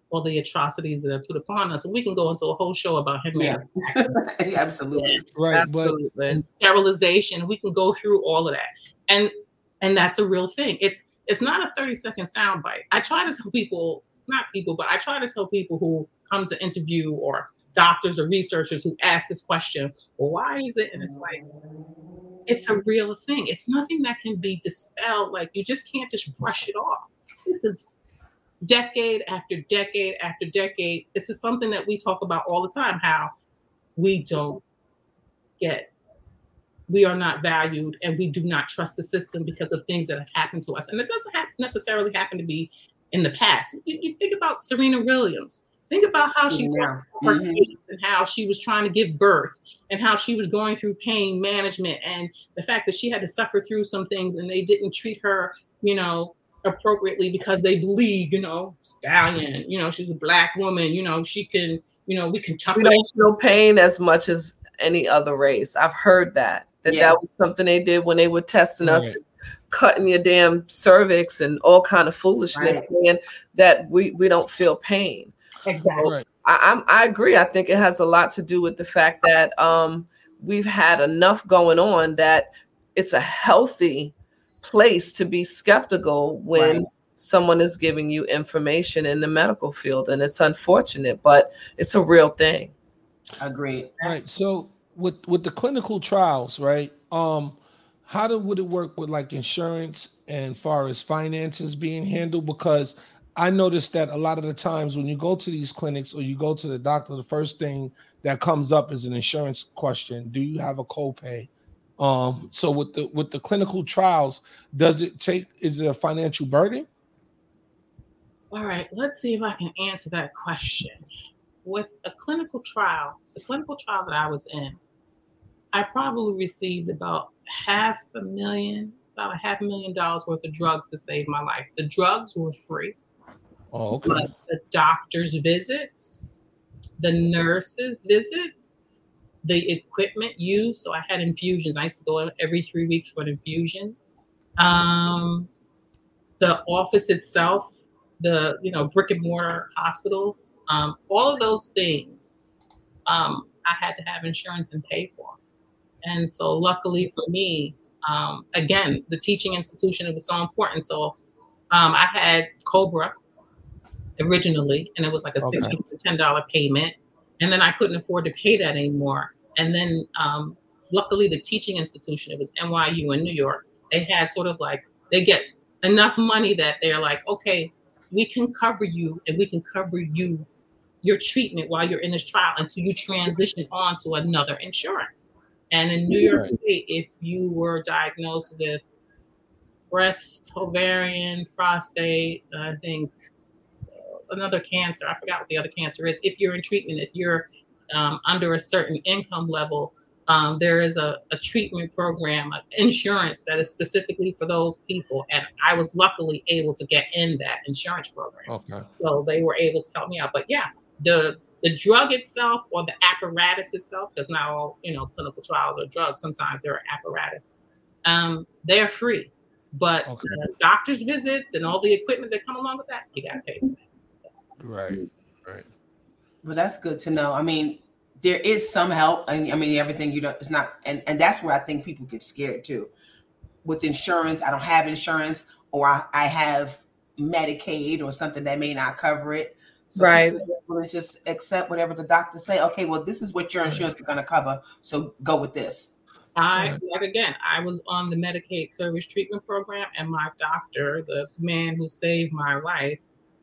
all the atrocities that are put upon us. And we can go into a whole show about him Yeah. Absolutely. Right, but absolutely? and sterilization. We can go through all of that, and and that's a real thing. It's it's not a thirty second soundbite. I try to tell people, not people, but I try to tell people who come to interview or doctors or researchers who ask this question, well, why is it? And it's like it's a real thing. It's nothing that can be dispelled. Like you just can't just brush it off. This is decade after decade after decade, it's just something that we talk about all the time how we don't get, we are not valued, and we do not trust the system because of things that have happened to us. And it doesn't have necessarily happen to be in the past. You, you think about Serena Williams. Think about how she yeah. her mm-hmm. case and how she was trying to give birth and how she was going through pain management and the fact that she had to suffer through some things and they didn't treat her, you know, appropriately because they believe, you know, stallion, you know, she's a black woman, you know, she can, you know, we can tough. We don't feel pain as much as any other race. I've heard that that yes. that was something they did when they were testing right. us, cutting your damn cervix and all kind of foolishness, right. saying that we we don't feel pain. Exactly. Right. I, I, I agree. I think it has a lot to do with the fact that um, we've had enough going on that it's a healthy place to be skeptical when right. someone is giving you information in the medical field, and it's unfortunate, but it's a real thing. Agreed. Right. So with with the clinical trials, right? Um, how do, would it work with like insurance and far as finances being handled? Because I noticed that a lot of the times when you go to these clinics or you go to the doctor, the first thing that comes up is an insurance question. Do you have a copay? Um, so with the with the clinical trials, does it take is it a financial burden? All right, let's see if I can answer that question. With a clinical trial, the clinical trial that I was in, I probably received about half a million, about a half a million dollars worth of drugs to save my life. The drugs were free. Oh, okay. But the doctor's visits, the nurses' visits, the equipment used. So I had infusions. I used to go every three weeks for an infusion. Um, the office itself, the you know brick and mortar hospital, um, all of those things, um, I had to have insurance and pay for. And so, luckily for me, um, again, the teaching institution it was so important. So um, I had COBRA, originally, and it was like a okay. six ten dollar payment, and then I couldn't afford to pay that anymore. And then, um, luckily, the teaching institution, it was NYU in New York, they had sort of like they get enough money that they're like, okay, we can cover you, and we can cover you your treatment while you're in this trial until you transition on to another insurance. And in New York State, if you were diagnosed with breast, ovarian, prostate, I think another cancer. I forgot what the other cancer is. If you're in treatment, if you're um, under a certain income level, um, there is a, a treatment program, insurance that is specifically for those people. And I was luckily able to get in that insurance program. Okay. So they were able to help me out. But yeah, the the drug itself or the apparatus itself, because not all you know clinical trials are drugs. Sometimes they're apparatus. Um, they're free, but okay. doctor's visits and all the equipment that come along with that, you got to pay for that. Right. Right. Well, that's good to know. I mean, there is some help. And I mean, everything you know, it's not, and and that's where I think people get scared too. With insurance, I don't have insurance, or I, I have Medicaid or something that may not cover it. So right. Just accept whatever the doctor say. Okay, well, this is what your insurance is going to cover, so go with this. I like again, I was on the Medicaid service treatment program, and my doctor, the man who saved my life,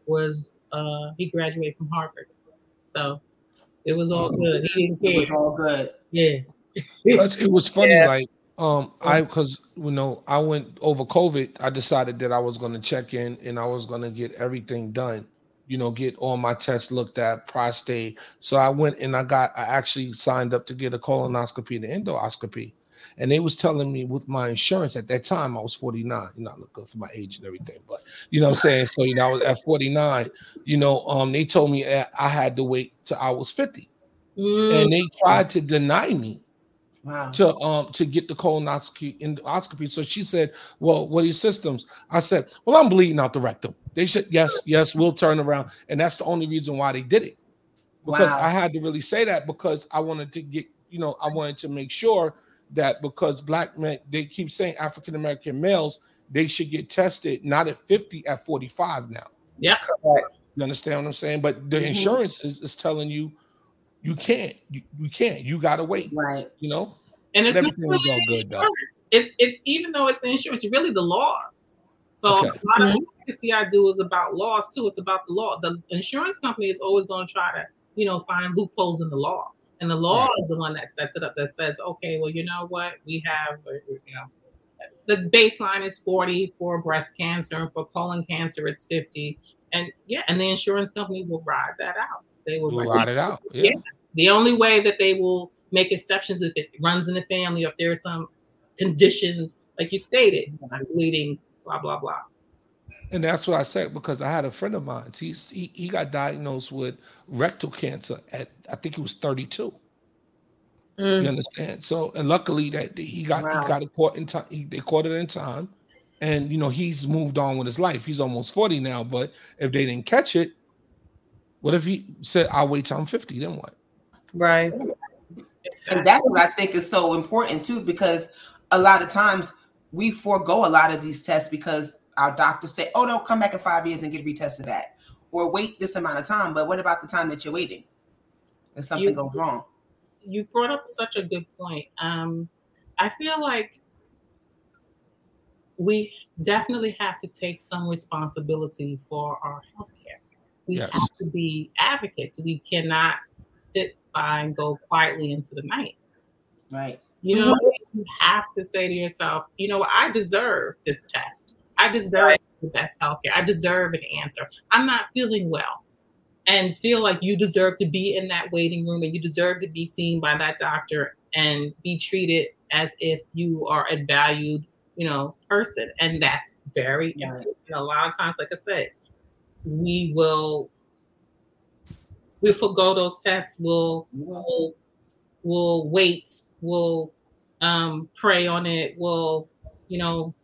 was uh, he graduated from Harvard, so it was all good. He didn't care. It was all good. Yeah. it was funny, yeah. like um, I because you know I went over COVID. I decided that I was going to check in and I was going to get everything done. You know, get all my tests looked at, prostate. So I went and I got. I actually signed up to get a colonoscopy and endoscopy. And they was telling me with my insurance at that time, I was 49. You know, I look good for my age and everything, but you know what I'm saying? So, you know, I was at 49, you know, um, they told me I had to wait till I was 50. Mm. And they tried to deny me Wow. to um to get the colonoscopy endoscopy. So she said, "Well, what are your systems?" I said, "Well, I'm bleeding out the rectum." They said, "Yes, yes, we'll turn around," and that's the only reason why they did it. Because wow. I had to really say that because I wanted to get, you know, I wanted to make sure that because black men, they keep saying African American males, they should get tested not at 50, at 45 now. Yeah. Correct. You understand what I'm saying? But the mm-hmm. insurance is, is telling you you can't, you, you can't, you gotta wait. Right. You know? And it's not really all good though. It's it's even though it's the insurance, really the laws. So Okay. a lot of advocacy I do is about laws too. It's about the law. The insurance company is always going to try to, you know, find loopholes in the law, and the law is the one that sets it up. That says, okay, well, you know what, we have, uh, you know, the baseline is forty for breast cancer, and for colon cancer, it's fifty, and yeah, and the insurance company will ride that out. They will We'll ride it out. Yeah. Yeah. The only way that they will make exceptions if it runs in the family, or if there's some conditions, like you stated, like bleeding, blah blah blah. And that's what I said because I had a friend of mine. He's, he he got diagnosed with rectal cancer at I think he was 32. You Mm. understand? So and luckily that he got Wow. he got it caught in time. He, they caught it in time, and you know he's moved on with his life. He's almost 40 now. But if they didn't catch it, what if he said, "I'll wait till I'm 50"? Then what? Right. And that's what I think is so important too, because a lot of times we forego a lot of these tests because our doctors say, "Oh, they'll come back in five years and get retested that," or wait this amount of time. But what about the time that you're waiting? If something You- goes wrong, you brought up such a good point. Um, I feel like we definitely have to take some responsibility for our healthcare. We Yes. have to be advocates. We cannot sit by and go quietly into the night. right? You know, mm-hmm. you have to say to yourself, you know, I deserve this test. I deserve the best healthcare. I deserve an answer. I'm not feeling well. And feel like you deserve to be in that waiting room and you deserve to be seen by that doctor and be treated as if you are a valued, you know, person. And that's very Right. important. And a lot of times, like I said, we will we forego those tests. We'll we'll we'll wait, we'll um pray on it, we'll, you know,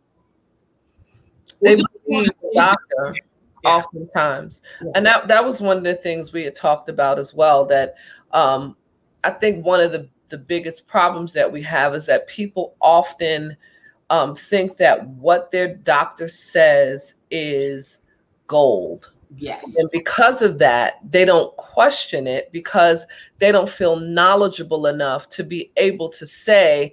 They believe the doctor Yeah. oftentimes. Yeah. And that that was one of the things we had talked about as well. That um, I think one of the the biggest problems that we have is that people often um, think that what their doctor says is gold. Yes. And because of that, they don't question it because they don't feel knowledgeable enough to be able to say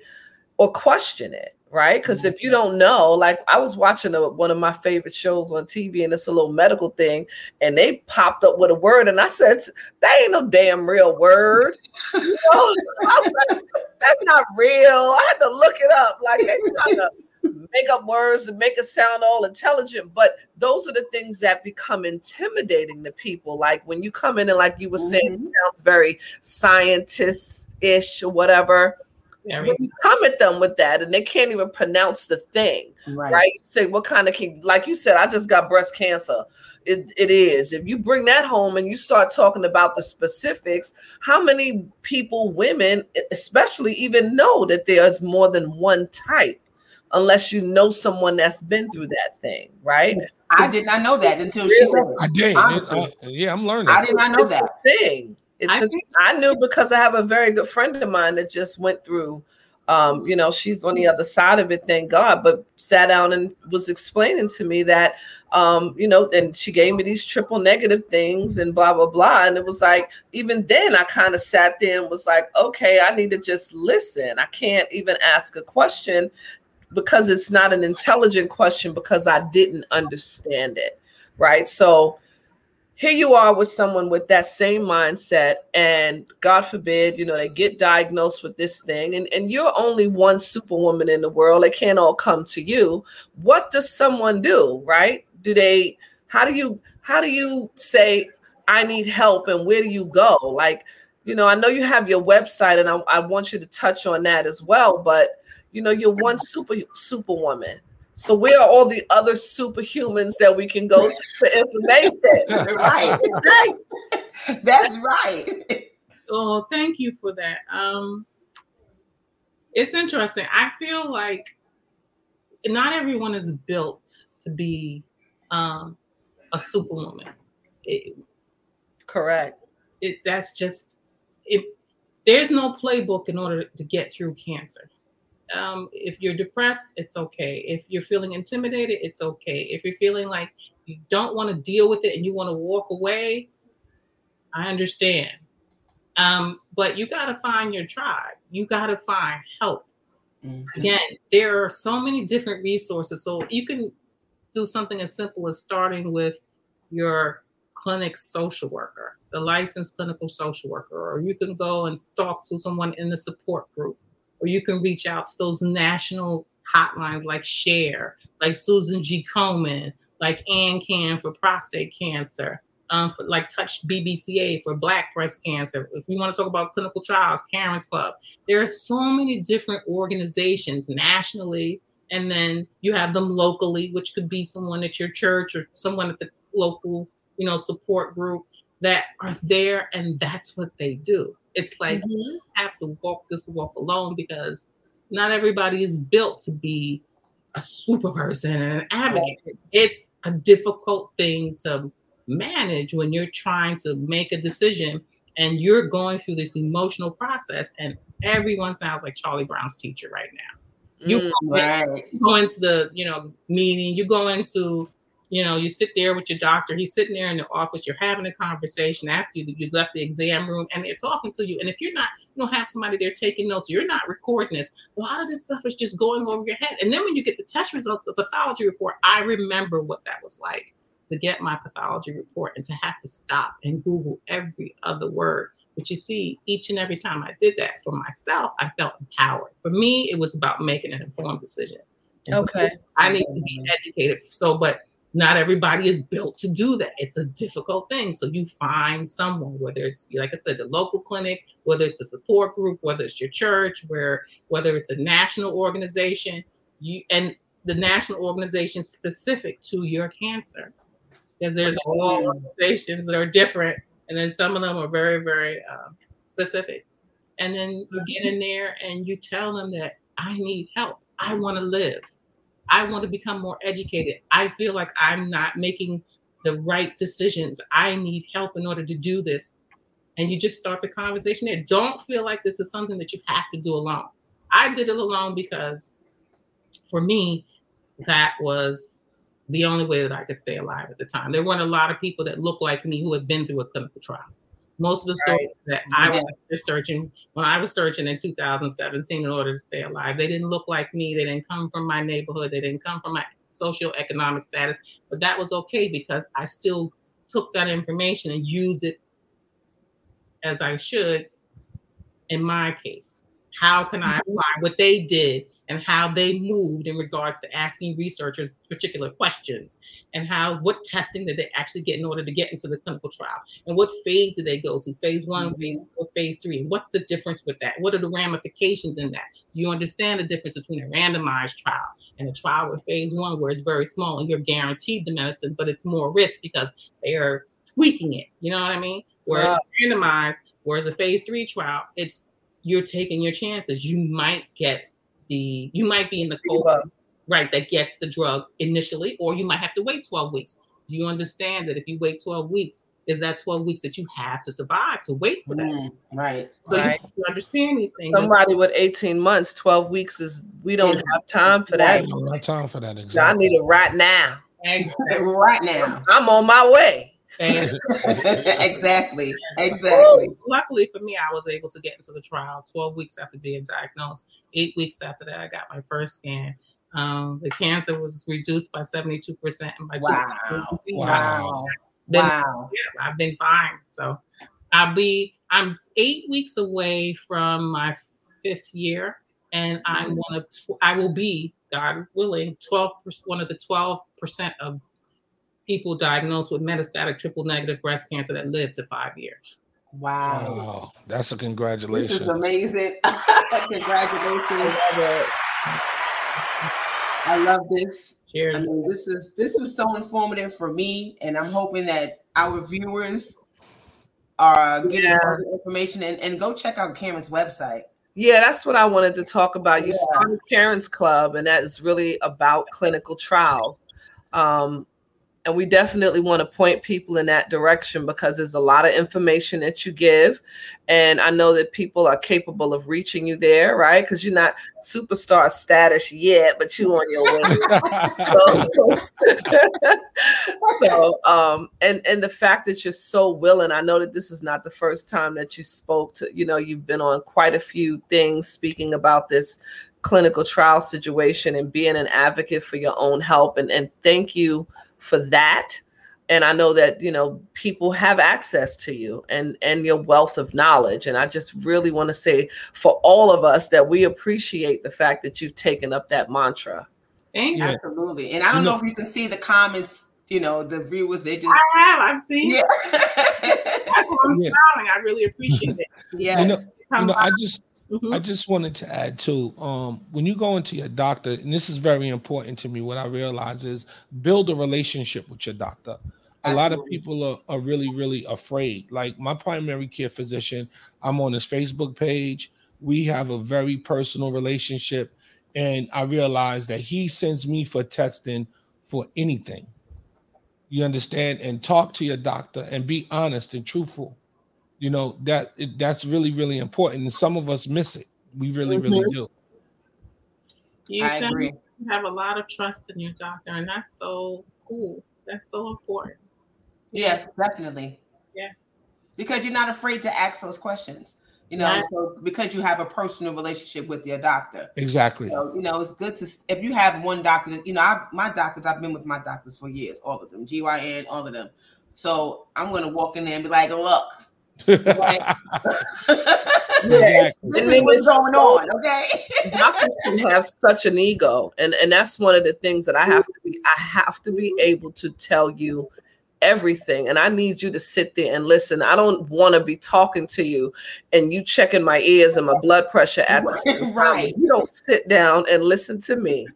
or question it, right? Because if you mm-hmm. don't know, like I was watching a, one of my favorite shows on TV and it's a little medical thing, and they popped up with a word, and I said, That ain't no damn real word. You know? Like, That's not real. I had to look it up. Like they trying to make up words and make it sound all intelligent. But those are the things that become intimidating to people. Like when you come in and like you were saying, it mm-hmm. sounds very scientist-ish or whatever. very When you come at them with that and they can't even pronounce the thing, Right. right? You say, what kind of can like you said, I just got breast cancer. It, it is. If you bring that home and you start talking about the specifics, how many people, women especially, even know that there's more than one type, unless you know someone that's been through that thing, right? I did not know that until she said it. I did. Honestly. Uh, yeah, I'm learning. I did not know it's that. a thing. It's I a think- I knew because I have a very good friend of mine that just went through. Um, you know, she's on the other side of it, thank God. But sat down and was explaining to me that, um, you know, and she gave me these triple negative things and blah blah blah. And it was like, even then, I kind of sat there and was like, okay, I need to just listen. I can't even ask a question because it's not an intelligent question because I didn't understand it, right? So here you are with someone with that same mindset and god forbid you know they get diagnosed with this thing and, and you're only one superwoman in the world. They can't all come to you. What does someone do right? Do they how do you how do you say i need help and where do you go? Like you know i know you have your website and i, I want you to touch on that as well but you know you're one super superwoman so where are all the other superhumans that we can go to for information Right. right That's right. Oh, thank you for that. Um, it's interesting. I feel like not everyone is built to be um, a superwoman. It, correct it that's just it. There's no playbook in order to get through cancer. Um, if you're depressed, it's okay. If you're feeling intimidated, it's okay. If you're feeling like you don't want to deal with it and you want to walk away, I understand. Um, but you got to find your tribe. You got to find help. Mhm. Again, there are so many different resources. So you can do something as simple as starting with your clinic social worker, the licensed clinical social worker, or you can go and talk to someone in the support group, or you can reach out to those national hotlines like Share, like Susan G. Komen, like AnCan for prostate cancer, um, for, like Touch BBCA for Black breast cancer. If you want to talk about clinical trials, Karen's Club. There are so many different organizations nationally, and then you have them locally, which could be someone at your church or someone at the local, you know, support group that are there, and that's what they do. It's like mm-hmm. you have to walk this walk alone because not everybody is built to be a super person and an advocate. It's a difficult thing to manage when you're trying to make a decision and you're going through this emotional process and everyone sounds like Charlie Brown's teacher right now. You, mm, go, right. you go into the, you know, meeting, you go into you know, you sit there with your doctor. He's sitting there in the office. You're having a conversation after you, you left the exam room, and they're talking to you. And if you're not, you don't have somebody there taking notes. You're not recording this. A lot of this stuff is just going over your head. And then when you get the test results, the pathology report, I remember what that was like to get my pathology report and to have to stop and Google every other word. But you see, each and every time I did that for myself, I felt empowered. For me, it was about making an informed decision. And okay. I need to be educated. So, but not everybody is built to do that. It's a difficult thing. So you find someone, whether it's like I said, the local clinic, whether it's a support group, whether it's your church, where whether it's a national organization, you and the national organization specific to your cancer. Because there's all organizations that are different, and then some of them are very, very uh, specific. And then you get in there and you tell them that I need help. I want to live. I want to become more educated. I feel like I'm not making the right decisions. I need help in order to do this. And you just start the conversation there. Don't feel like this is something that you have to do alone. I did it alone because for me, that was the only way that I could stay alive at the time. There weren't a lot of people that looked like me who had been through a clinical trial. Most of the stories right. that I was researching when I was searching in 2017 in order to stay alive, they didn't look like me. They didn't come from my neighborhood. They didn't come from my socioeconomic status. But that was okay because I still took that information and used it as I should in my case. How can I mm-hmm. apply what they did and how they moved in regards to asking researchers particular questions and how what testing did they actually get in order to get into the clinical trial and what phase did they go to phase one mm-hmm. phase four phase three and what's the difference with that what are the ramifications in that do you understand the difference between a randomized trial and a trial with phase one where it's very small and you're guaranteed the medicine but it's more risk because they are tweaking it you know what i mean where yeah. randomized whereas a phase three trial it's you're taking your chances you might get the you might be in the cohort, right, that gets the drug initially, or you might have to wait 12 weeks. Do you understand that if you wait 12 weeks, is that 12 weeks that you have to survive to wait for that? Mm, right. So right. you understand these things. Somebody with 18 months, 12 weeks is we don't have time for that. We don't have time for that. Exactly. I need it right now. Exactly. right now. I'm on my way. exactly. Exactly. Luckily for me, I was able to get into the trial 12 weeks after being diagnosed. Eight weeks after that, I got my first scan. Um, the cancer was reduced by 72% and by wow. Wow. Then, wow. Yeah, I've been fine. So I'll be I'm eight weeks away from my fifth year, and I'm mm-hmm. one of tw- I will be, God willing, 12 one of the 12 percent of people diagnosed with metastatic triple negative breast cancer that live to five years. Wow. Oh, that's a congratulations. This is amazing. congratulations. I love this. Cheers. I mean, this is this was so informative for me, and I'm hoping that our viewers are getting yeah. information and, and go check out Karen's website. Yeah, that's what I wanted to talk about. You yeah. started Karen's Club, and that is really about clinical trials. Um, and we definitely want to point people in that direction because there's a lot of information that you give. And i know that people are capable of reaching you there right? Because you're not superstar status yet but you on your way. So, so um and and the fact that you're so willing i know that this is not the first time that you spoke to you know you've been on quite a few things speaking about this clinical trial situation and being an advocate for your own help. And, and thank you for that. And I know that, you know, people have access to you and, and your wealth of knowledge. And I just really want to say for all of us that we appreciate the fact that you've taken up that mantra. Thank yeah. Absolutely. And I don't you know, know if you can see the comments you know, the viewers, they just. I have, I've seen. Yeah. That's why I'm yeah. smiling. I really appreciate it. Yeah. You know, you know I just, Mm-hmm. I just wanted to add too, um, when you go into your doctor, and this is very important to me, what I realize is build a relationship with your doctor. A lot of people are, are really, really afraid. Like my primary care physician, I'm on his Facebook page. We have a very personal relationship. And I realize that he sends me for testing for anything. You understand? And talk to your doctor and be honest and truthful you know that that's really really important and some of us miss it. We really mm-hmm. really do. You I agree. have a lot of trust in your doctor and that's so cool. That's so important. Yeah definitely. Yeah. Because you're not afraid to ask those questions you know so because you have a personal relationship with your doctor. Exactly. So, you know it's good to if you have one doctor you know I, my doctors i've been with my doctors for years all of them gyn all of them. So i'm going to walk in there and be like look yes, this is what's going on. Okay, doctors can have such an ego, and and that's one of the things that I have to be. I have to be able to tell you everything, and I need you to sit there and listen. I don't want to be talking to you and you checking my ears and my blood pressure at the same time. Right, you don't sit down and listen to me.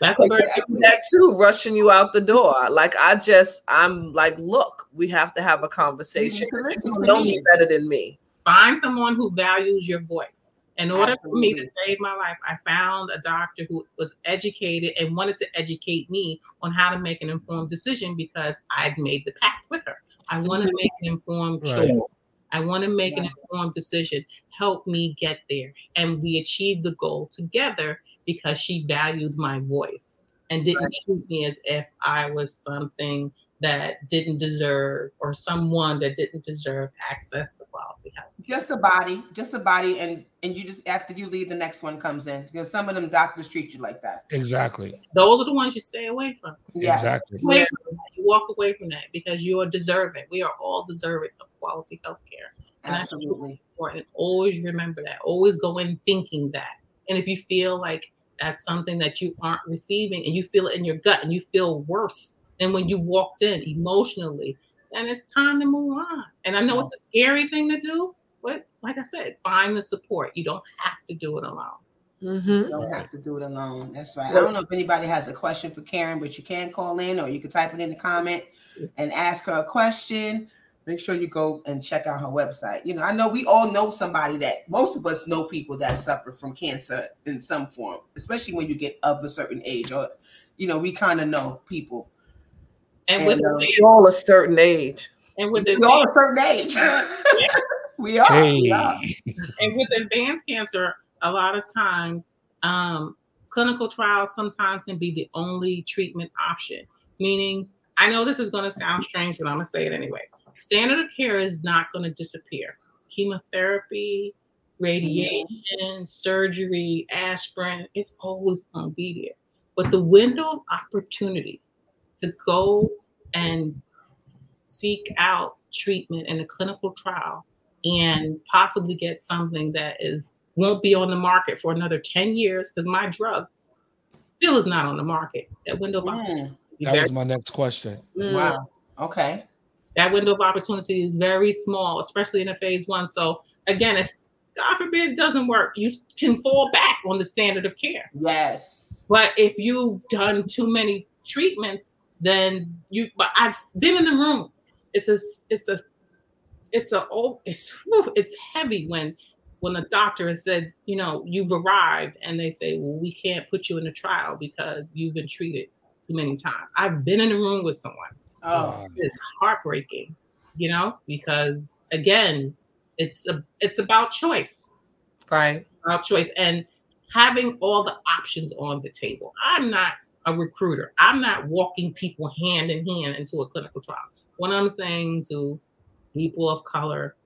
That's that too, rushing you out the door. Like I just, I'm like, look, we have to have a conversation. You know me better than me. Find someone who values your voice. In order Absolutely. for me to save my life, I found a doctor who was educated and wanted to educate me on how to make an informed decision because I'd made the pact with her. I want to make an informed right. choice. I want to make yes. an informed decision. Help me get there. And we achieved the goal together because she valued my voice and didn't right. treat me as if I was something that didn't deserve or someone that didn't deserve access to quality health. Just a body, just a body, and and you just after you leave, the next one comes in because some of them doctors treat you like that. Exactly. Those are the ones you stay away from. Yeah, exactly. You, you walk away from that because you are deserving. We are all deserving of quality health care. And Absolutely. That's important. Always remember that. Always go in thinking that. And if you feel like that's something that you aren't receiving and you feel it in your gut and you feel worse than when you walked in emotionally, then it's time to move on. And I know it's a scary thing to do, but like I said, find the support. You don't have to do it alone. Mm-hmm. Don't have to do it alone. That's right. I don't know if anybody has a question for Karen, but you can call in or you can type it in the comment and ask her a question make sure you go and check out her website. You know, I know we all know somebody that most of us know people that suffer from cancer in some form, especially when you get of a certain age, or you know, we kind of know people. And, and with uh, we all a certain age. And with the we all a certain age. we, are, hey. we are. And with advanced cancer, a lot of times, um, clinical trials sometimes can be the only treatment option. Meaning, I know this is going to sound strange, but I'm going to say it anyway standard of care is not going to disappear. Chemotherapy, radiation, mm-hmm. surgery, aspirin, it's always going to be there. But the window of opportunity to go and seek out treatment in a clinical trial and possibly get something that is won't be on the market for another 10 years because my drug still is not on the market. That window of mm. opportunity. That was my next question. Mm. Wow. Okay that window of opportunity is very small, especially in a phase one. So again, if God forbid doesn't work, you can fall back on the standard of care. Yes. But if you've done too many treatments, then you. But I've been in the room. It's a. It's a. It's a. Oh, it's. It's heavy when when a doctor has said, you know, you've arrived, and they say, well, we can't put you in a trial because you've been treated too many times. I've been in the room with someone Oh, uh, it's heartbreaking, you know, because again, it's a it's about choice. Right. About choice and having all the options on the table. I'm not a recruiter. I'm not walking people hand in hand into a clinical trial. What I'm saying to people of color,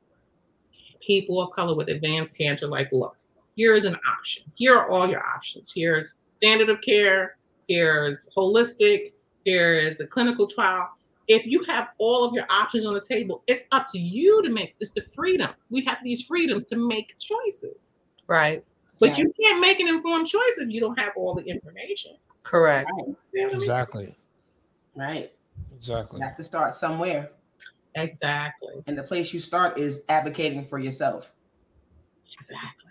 people of color with advanced cancer, like, look, here is an option. Here are all your options. Here's standard of care. Here's holistic. Here is a clinical trial. If you have all of your options on the table, it's up to you to make. It's the freedom. We have these freedoms to make choices. Right. But you can't make an informed choice if you don't have all the information. Correct. Right. Exactly. Right. Exactly. You have to start somewhere. Exactly. And the place you start is advocating for yourself, Exactly.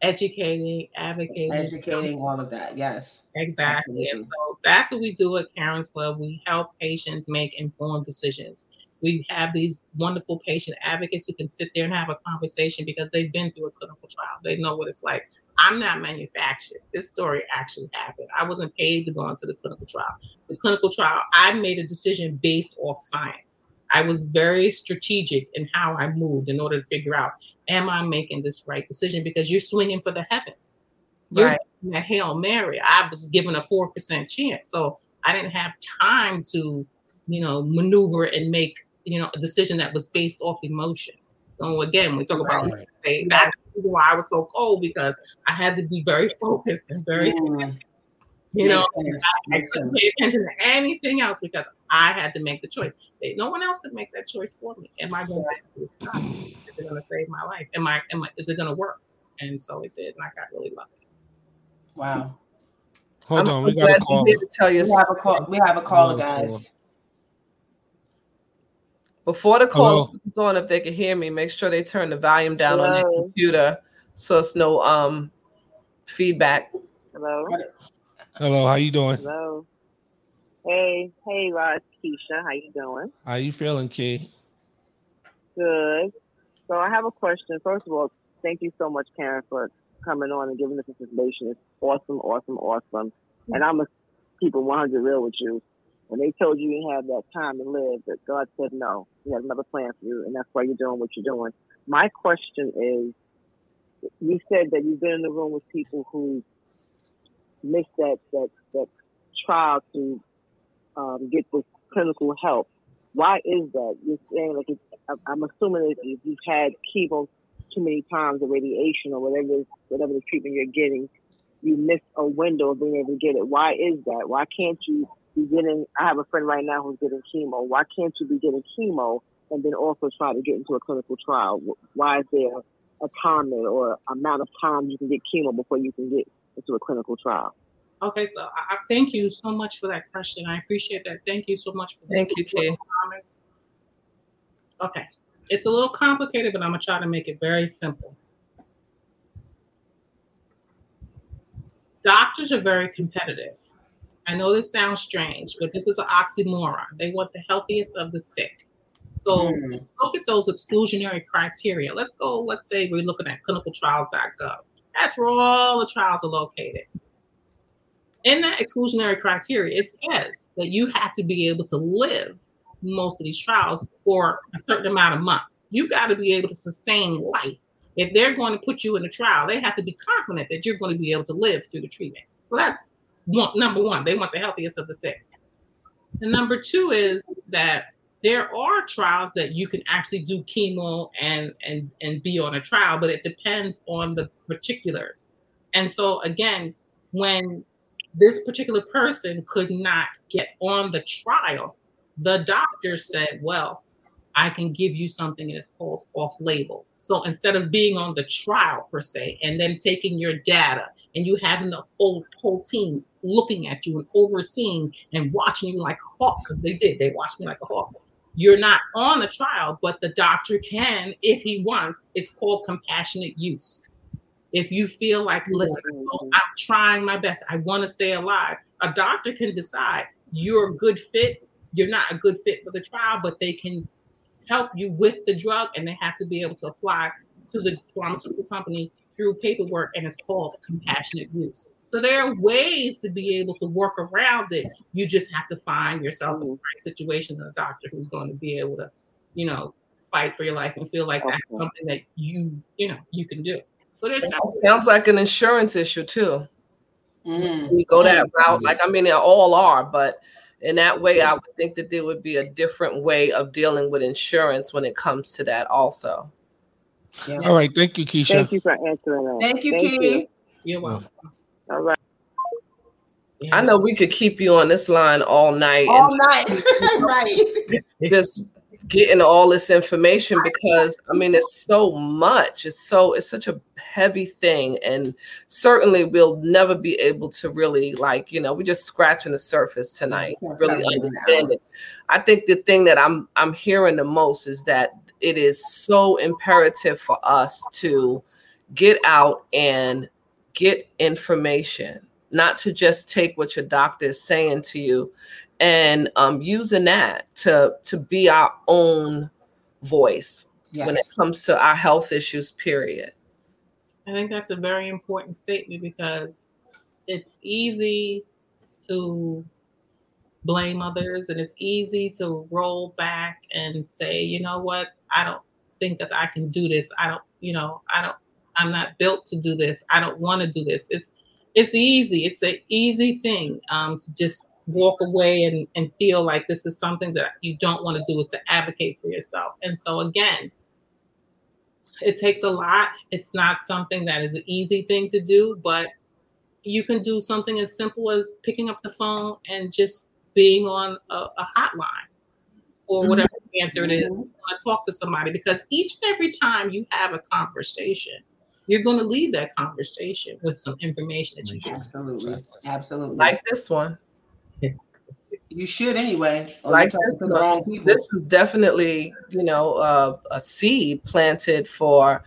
Educating, advocating, educating, all of that. Yes. Exactly. And so that's what we do at Karen's Club. We help patients make informed decisions. We have these wonderful patient advocates who can sit there and have a conversation because they've been through a clinical trial. They know what it's like. I'm not manufactured. This story actually happened. I wasn't paid to go into the clinical trial. The clinical trial, I made a decision based off science. I was very strategic in how I moved in order to figure out, am I making this right decision? Because you're swinging for the heavens. You're Right. A Hail Mary. I was given a 4% chance. So I didn't have time to, you know, maneuver and make, you know, a decision that was based off emotion. So again, we talk about Right. that's why I was so cold because I had to be very focused and very, Mm, you know, I makes couldn't pay attention to anything else because I had to make the choice. No one else could make that choice for me. Am I going to? Is it going to save my life? Am I? Am I? Is it going to work? And so it did, and I got really lucky. Wow. Hold I'm on, so we got a call. you did to tell you We have a call. We have a caller, Hold on, hold guys. before the call Hello? comes on. If they can hear me, make sure they turn the volume down on their computer so it's no um feedback. Hello. Hello, how you doing? Hello. Hey, hey, Rod, Keisha, how you doing? How you feeling, Key? Good. So I have a question. First of all, thank you so much, Karen, for coming on and giving us this information. It's awesome, awesome, awesome. And I'm gonna keep it 100 real with you. When they told you you have that time to live, that God said no, He has another plan for you, and that's why you're doing what you're doing. My question is, you said that you've been in the room with people who missed that that that trial to um, get this clinical help. Why is that? You're saying like I'm- assuming that you've had chemo too many times or radiation or whatever whatever the treatment you're getting, you miss a window of being able to get it. Why is that? Why can't you be getting? I have a friend right now who's getting chemo. Why can't you be getting chemo and then also try to get into a clinical trial? Why is there a time limit or amount of time you can get chemo before you can get into a clinical trial? Okay, so I, I thank you so much for that question. I appreciate that. Thank you so much for Thank you, Kay. comments. Okay, it's a little complicated, but I'm gonna try to make it very simple. Doctors are very competitive. I know this sounds strange, but this is an oxymoron. They want the healthiest of the sick. So Mm, look at those exclusionary criteria. Let's go, let's say we're looking at clinicaltrials.gov. That's where all the trials are located. In that exclusionary criteria, it says that you have to be able to live most of these trials for a certain amount of months. You got to be able to sustain life. If they're going to put you in a trial, they have to be confident that you're going to be able to live through the treatment. So that's one, number one. They want the healthiest of the sick. And number two is that there are trials that you can actually do chemo and and and be on a trial, but it depends on the particulars. And so again, when this particular person could not get on the trial, the doctor said, "Well, I can give you something and it's called off label." So instead of being on the trial per se and then taking your data and you having the whole whole team looking at you and overseeing and watching you like a hawk, because they did, they watched me like a hawk. You're not on a trial, but the doctor can, if he wants, it's called compassionate use. If you feel like, listen, Mhm. I'm trying my best, I want to stay alive, a doctor can decide you're a good fit, you're not a good fit for the trial, but they can help you with the drug and they have to be able to apply to the pharmaceutical company through paperwork and it's called compassionate use. So there are ways to be able to work around it. You just have to find yourself in the right situation and a doctor who's going to be able to, you know, fight for your life and feel like that's something that you, you know, you can do. So there's Sounds like an insurance issue too. mm. We go that route. Like I mean, they all are, but in that way, I would think that there would be a different way of dealing with insurance when it comes to that, also. Yeah. All right. Thank you, Keisha. Thank you for answering that. Thank you, Thank Key. You. You're welcome. All right. I know we could keep you on this line all night. All night. right. Just getting all this information because I mean it's so much. It's so it's such a heavy thing. And certainly we'll never be able to really like, you know, we're just scratching the surface tonight, really understand it. I think the thing that I'm I'm hearing the most is that it is so imperative for us to get out and get information, not to just take what your doctor is saying to you and um, using that to to be our own voice yes. when it comes to our health issues period. I think that's a very important statement because it's easy to blame others and it's easy to roll back and say you know what? I don't think that i can do this. I don't you know i don't i'm not built to do this. I don't want to do this. It's it's easy. It's an easy thing um, to just walk away and, and feel like this is something that you don't want to do is to advocate for yourself. And so again, it takes a lot. It's not something that is an easy thing to do, but you can do something as simple as picking up the phone and just being on a, a hotline or mm-hmm. whatever mm-hmm. answer it is. Mm-hmm. to talk to somebody because each and every time you have a conversation, you're going to leave that conversation with some information that you absolutely, absolutely like this one. You should anyway. Like this, this was definitely, you know, uh, a seed planted for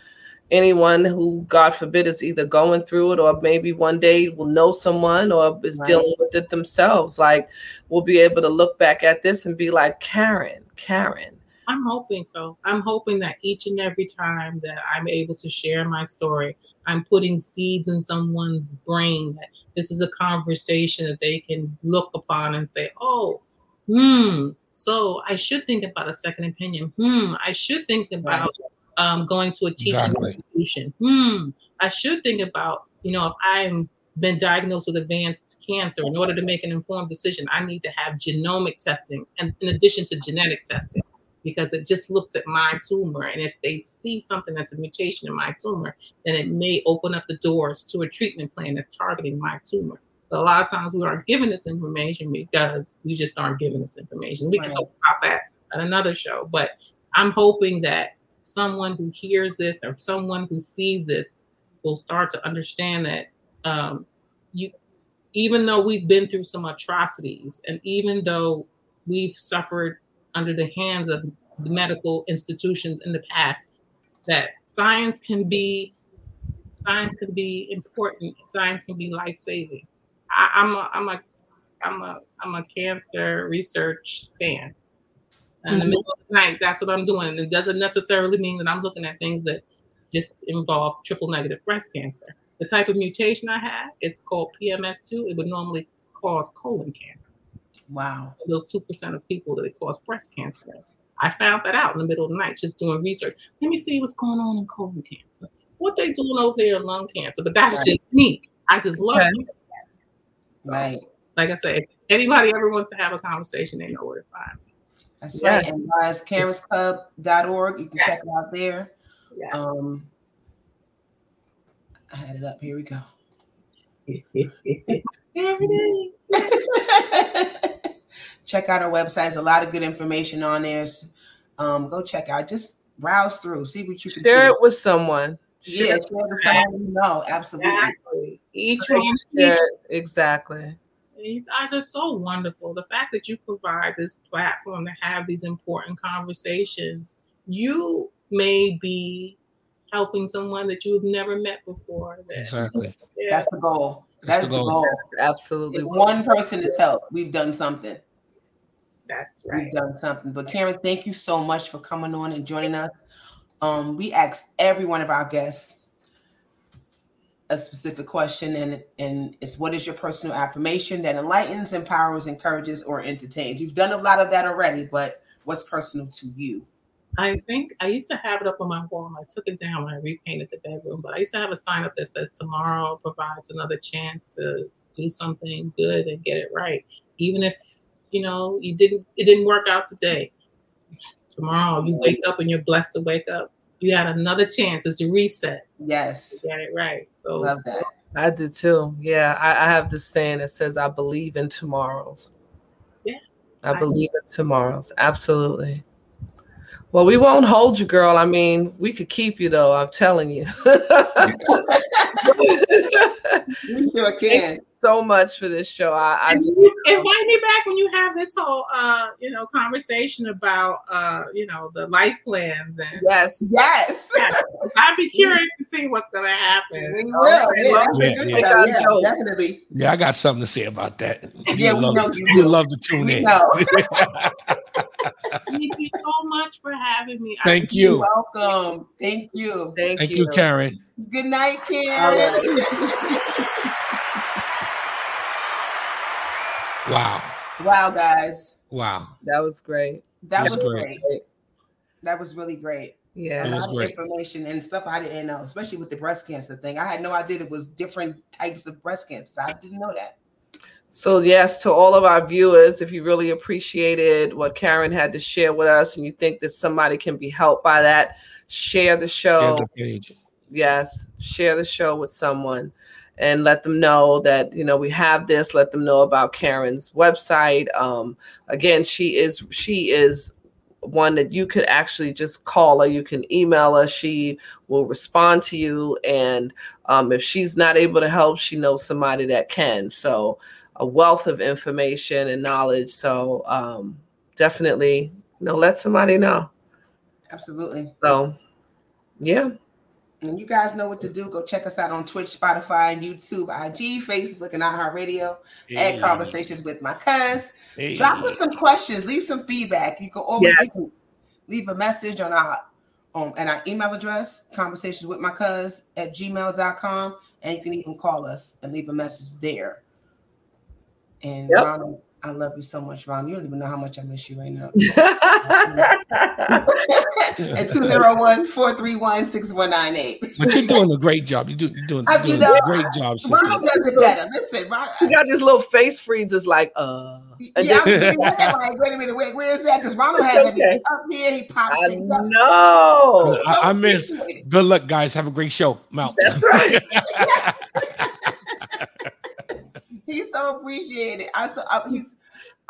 anyone who, God forbid, is either going through it or maybe one day will know someone or is right. dealing with it themselves. Like we'll be able to look back at this and be like, Karen, Karen. I'm hoping so. I'm hoping that each and every time that I'm able to share my story, I'm putting seeds in someone's brain that this is a conversation that they can look upon and say, oh, hmm, so I should think about a second opinion. Hmm, I should think about um, going to a teaching exactly. institution. Hmm, I should think about, you know, if I'm been diagnosed with advanced cancer, in order to make an informed decision, I need to have genomic testing and in addition to genetic testing because it just looks at my tumor. And if they see something that's a mutation in my tumor, then it may open up the doors to a treatment plan that's targeting my tumor. But a lot of times we aren't given this information because we just aren't given this information. We right. can talk about that at another show. But I'm hoping that someone who hears this or someone who sees this will start to understand that um, you, even though we've been through some atrocities, and even though we've suffered under the hands of the medical institutions in the past that science can be science can be important. Science can be life-saving. I, i'm a i'm a i'm a i'm a cancer research fan. In mm-hmm. the middle of the night that's what i'm doing. It doesn't necessarily mean that i'm looking at things that just involve triple negative breast cancer. The type of mutation i have it's called pms2 it would normally cause colon cancer Wow. Those 2% of people that it caused breast cancer. I found that out in the middle of the night just doing research. Let me see what's going on in colon cancer. What they doing over there in lung cancer. But that's right. just me. I just love okay. it. So, right. Like I said, if anybody ever wants to have a conversation, they know where to find me. That's yeah. right. And guys, karen'sclub.org. You can yes. check it out there. Yes. Um, I had it up. Here we go. check out our website. There's a lot of good information on there. Um, go check out. Just browse through, see what you can share see. it with someone. Yeah, share it with someone you know. Absolutely. Exactly. Each so one, share exactly. You guys are so wonderful. The fact that you provide this platform to have these important conversations, you may be helping someone that you've never met before. exactly. Yeah. That's the goal. That's, the goal. goal. Absolutely. If one person is helped, we've done something. That's right. We've done something. But Karen, thank you so much for coming on and joining us. Um, we ask every one of our guests a specific question, and and it's what is your personal affirmation that enlightens, empowers, encourages, or entertains? You've done a lot of that already, but what's personal to you? I think I used to have it up on my wall. I took it down when I repainted the bedroom, but I used to have a sign up that says tomorrow provides another chance to do something good and get it right. Even if you know you didn't it didn't work out today. Tomorrow you wake up and you're blessed to wake up you had another chance. It's a reset. Yes. You got it right. So Love that. I do too. Yeah, I, I have this saying that says, "I believe in tomorrows." Yeah. I I- believe in tomorrows. Absolutely. Well, we won't hold you, girl. I mean, we could keep you though. I'm telling you. We sure can. So much for this show. I, I just you invite me back when you have this whole uh you know conversation about uh you know the life plans and yes. Yes. I'd be curious to see what's gonna happen. We will. All right, Yeah, well, that's a yeah, yeah. show. Take our Yeah, definitely. Yeah, I got something to say about that. Yeah, we love, know you you love to tune We in. know. Thank you so much for having me. Thank You're you. welcome. Thank you. Thank, Thank you. you, Karen. Good night, Karen. Wow. wow, guys. Wow. That was great. That That's was great. great. That was really great. Yeah. a That was lot of great. information and stuff I didn't know, especially with the breast cancer thing. I had no idea it was different types of breast cancer. I didn't know that. So, yes, to all of our viewers, if you really appreciated what Karen had to share with us and you think that somebody can be helped by that, share the show. Yeah, the page. yes, share the show with someone and let them know that, you know, we have this. Let them know about Karen's website. Um, again, she is, she is one that you could actually just call her. You can email her. She will respond to you. And um, if she's not able to help, she knows somebody that can. So, a wealth of information and knowledge. So, um, definitely, you know, let somebody know. Absolutely. So, yeah. And you guys know what to do. Go check us out on Twitch, Spotify, YouTube, IG, Facebook, and iHeartRadio. Add conversations with my cuz. Hey. Drop us some questions. Leave some feedback. You can always Yes. leave a message on our um and our email address, conversations with my cuz at gmail.com. And you can even call us and leave a message there. And Yep. Ronald, I love you so much, Ron. You don't even know how much I miss you right now. at 201-431-6198. But you're doing a great job. You're, do, you're doing, you're you know, a great job, sister. Ronald does it better. Listen, Ron, He got this little face freezes like, uh. and yeah, I was then- thinking, like, wait a minute, wait, where is that? Because Ronald has Okay. everything up here. He pops I things up. know. I- I miss- Good luck, guys. Have a great show. I'm out. That's right. He's so appreciated. I so I, he's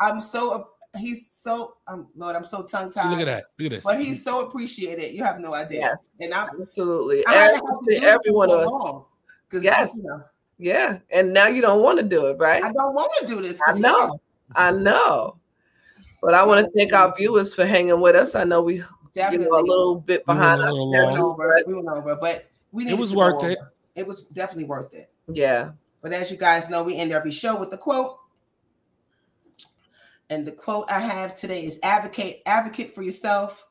I'm so he's so um Lord, I'm so tongue tied. look at that. Look at But he's so appreciated. You have no idea. Yes. And I'm Absolutely. I haven't to do every this of us. Because Yes. you know, Yeah. And now you don't want to do it, right? I don't want to do this. I know. is- I know. But I want to thank our viewers for hanging with us. I know we you know a little bit We went behind a little we went over. but We went over, but we needed was to worth it. It was definitely worth it. yeah. But as you guys know, we end every show with the quote. And the quote I have today is advocate, advocate for yourself,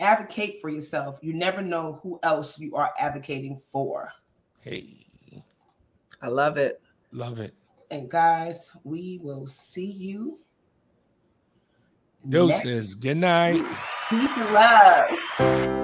advocate for yourself. You never know who else you are advocating for. Hey, I love it. love it. And guys, we will see you. Doses. Good night. Peace and love.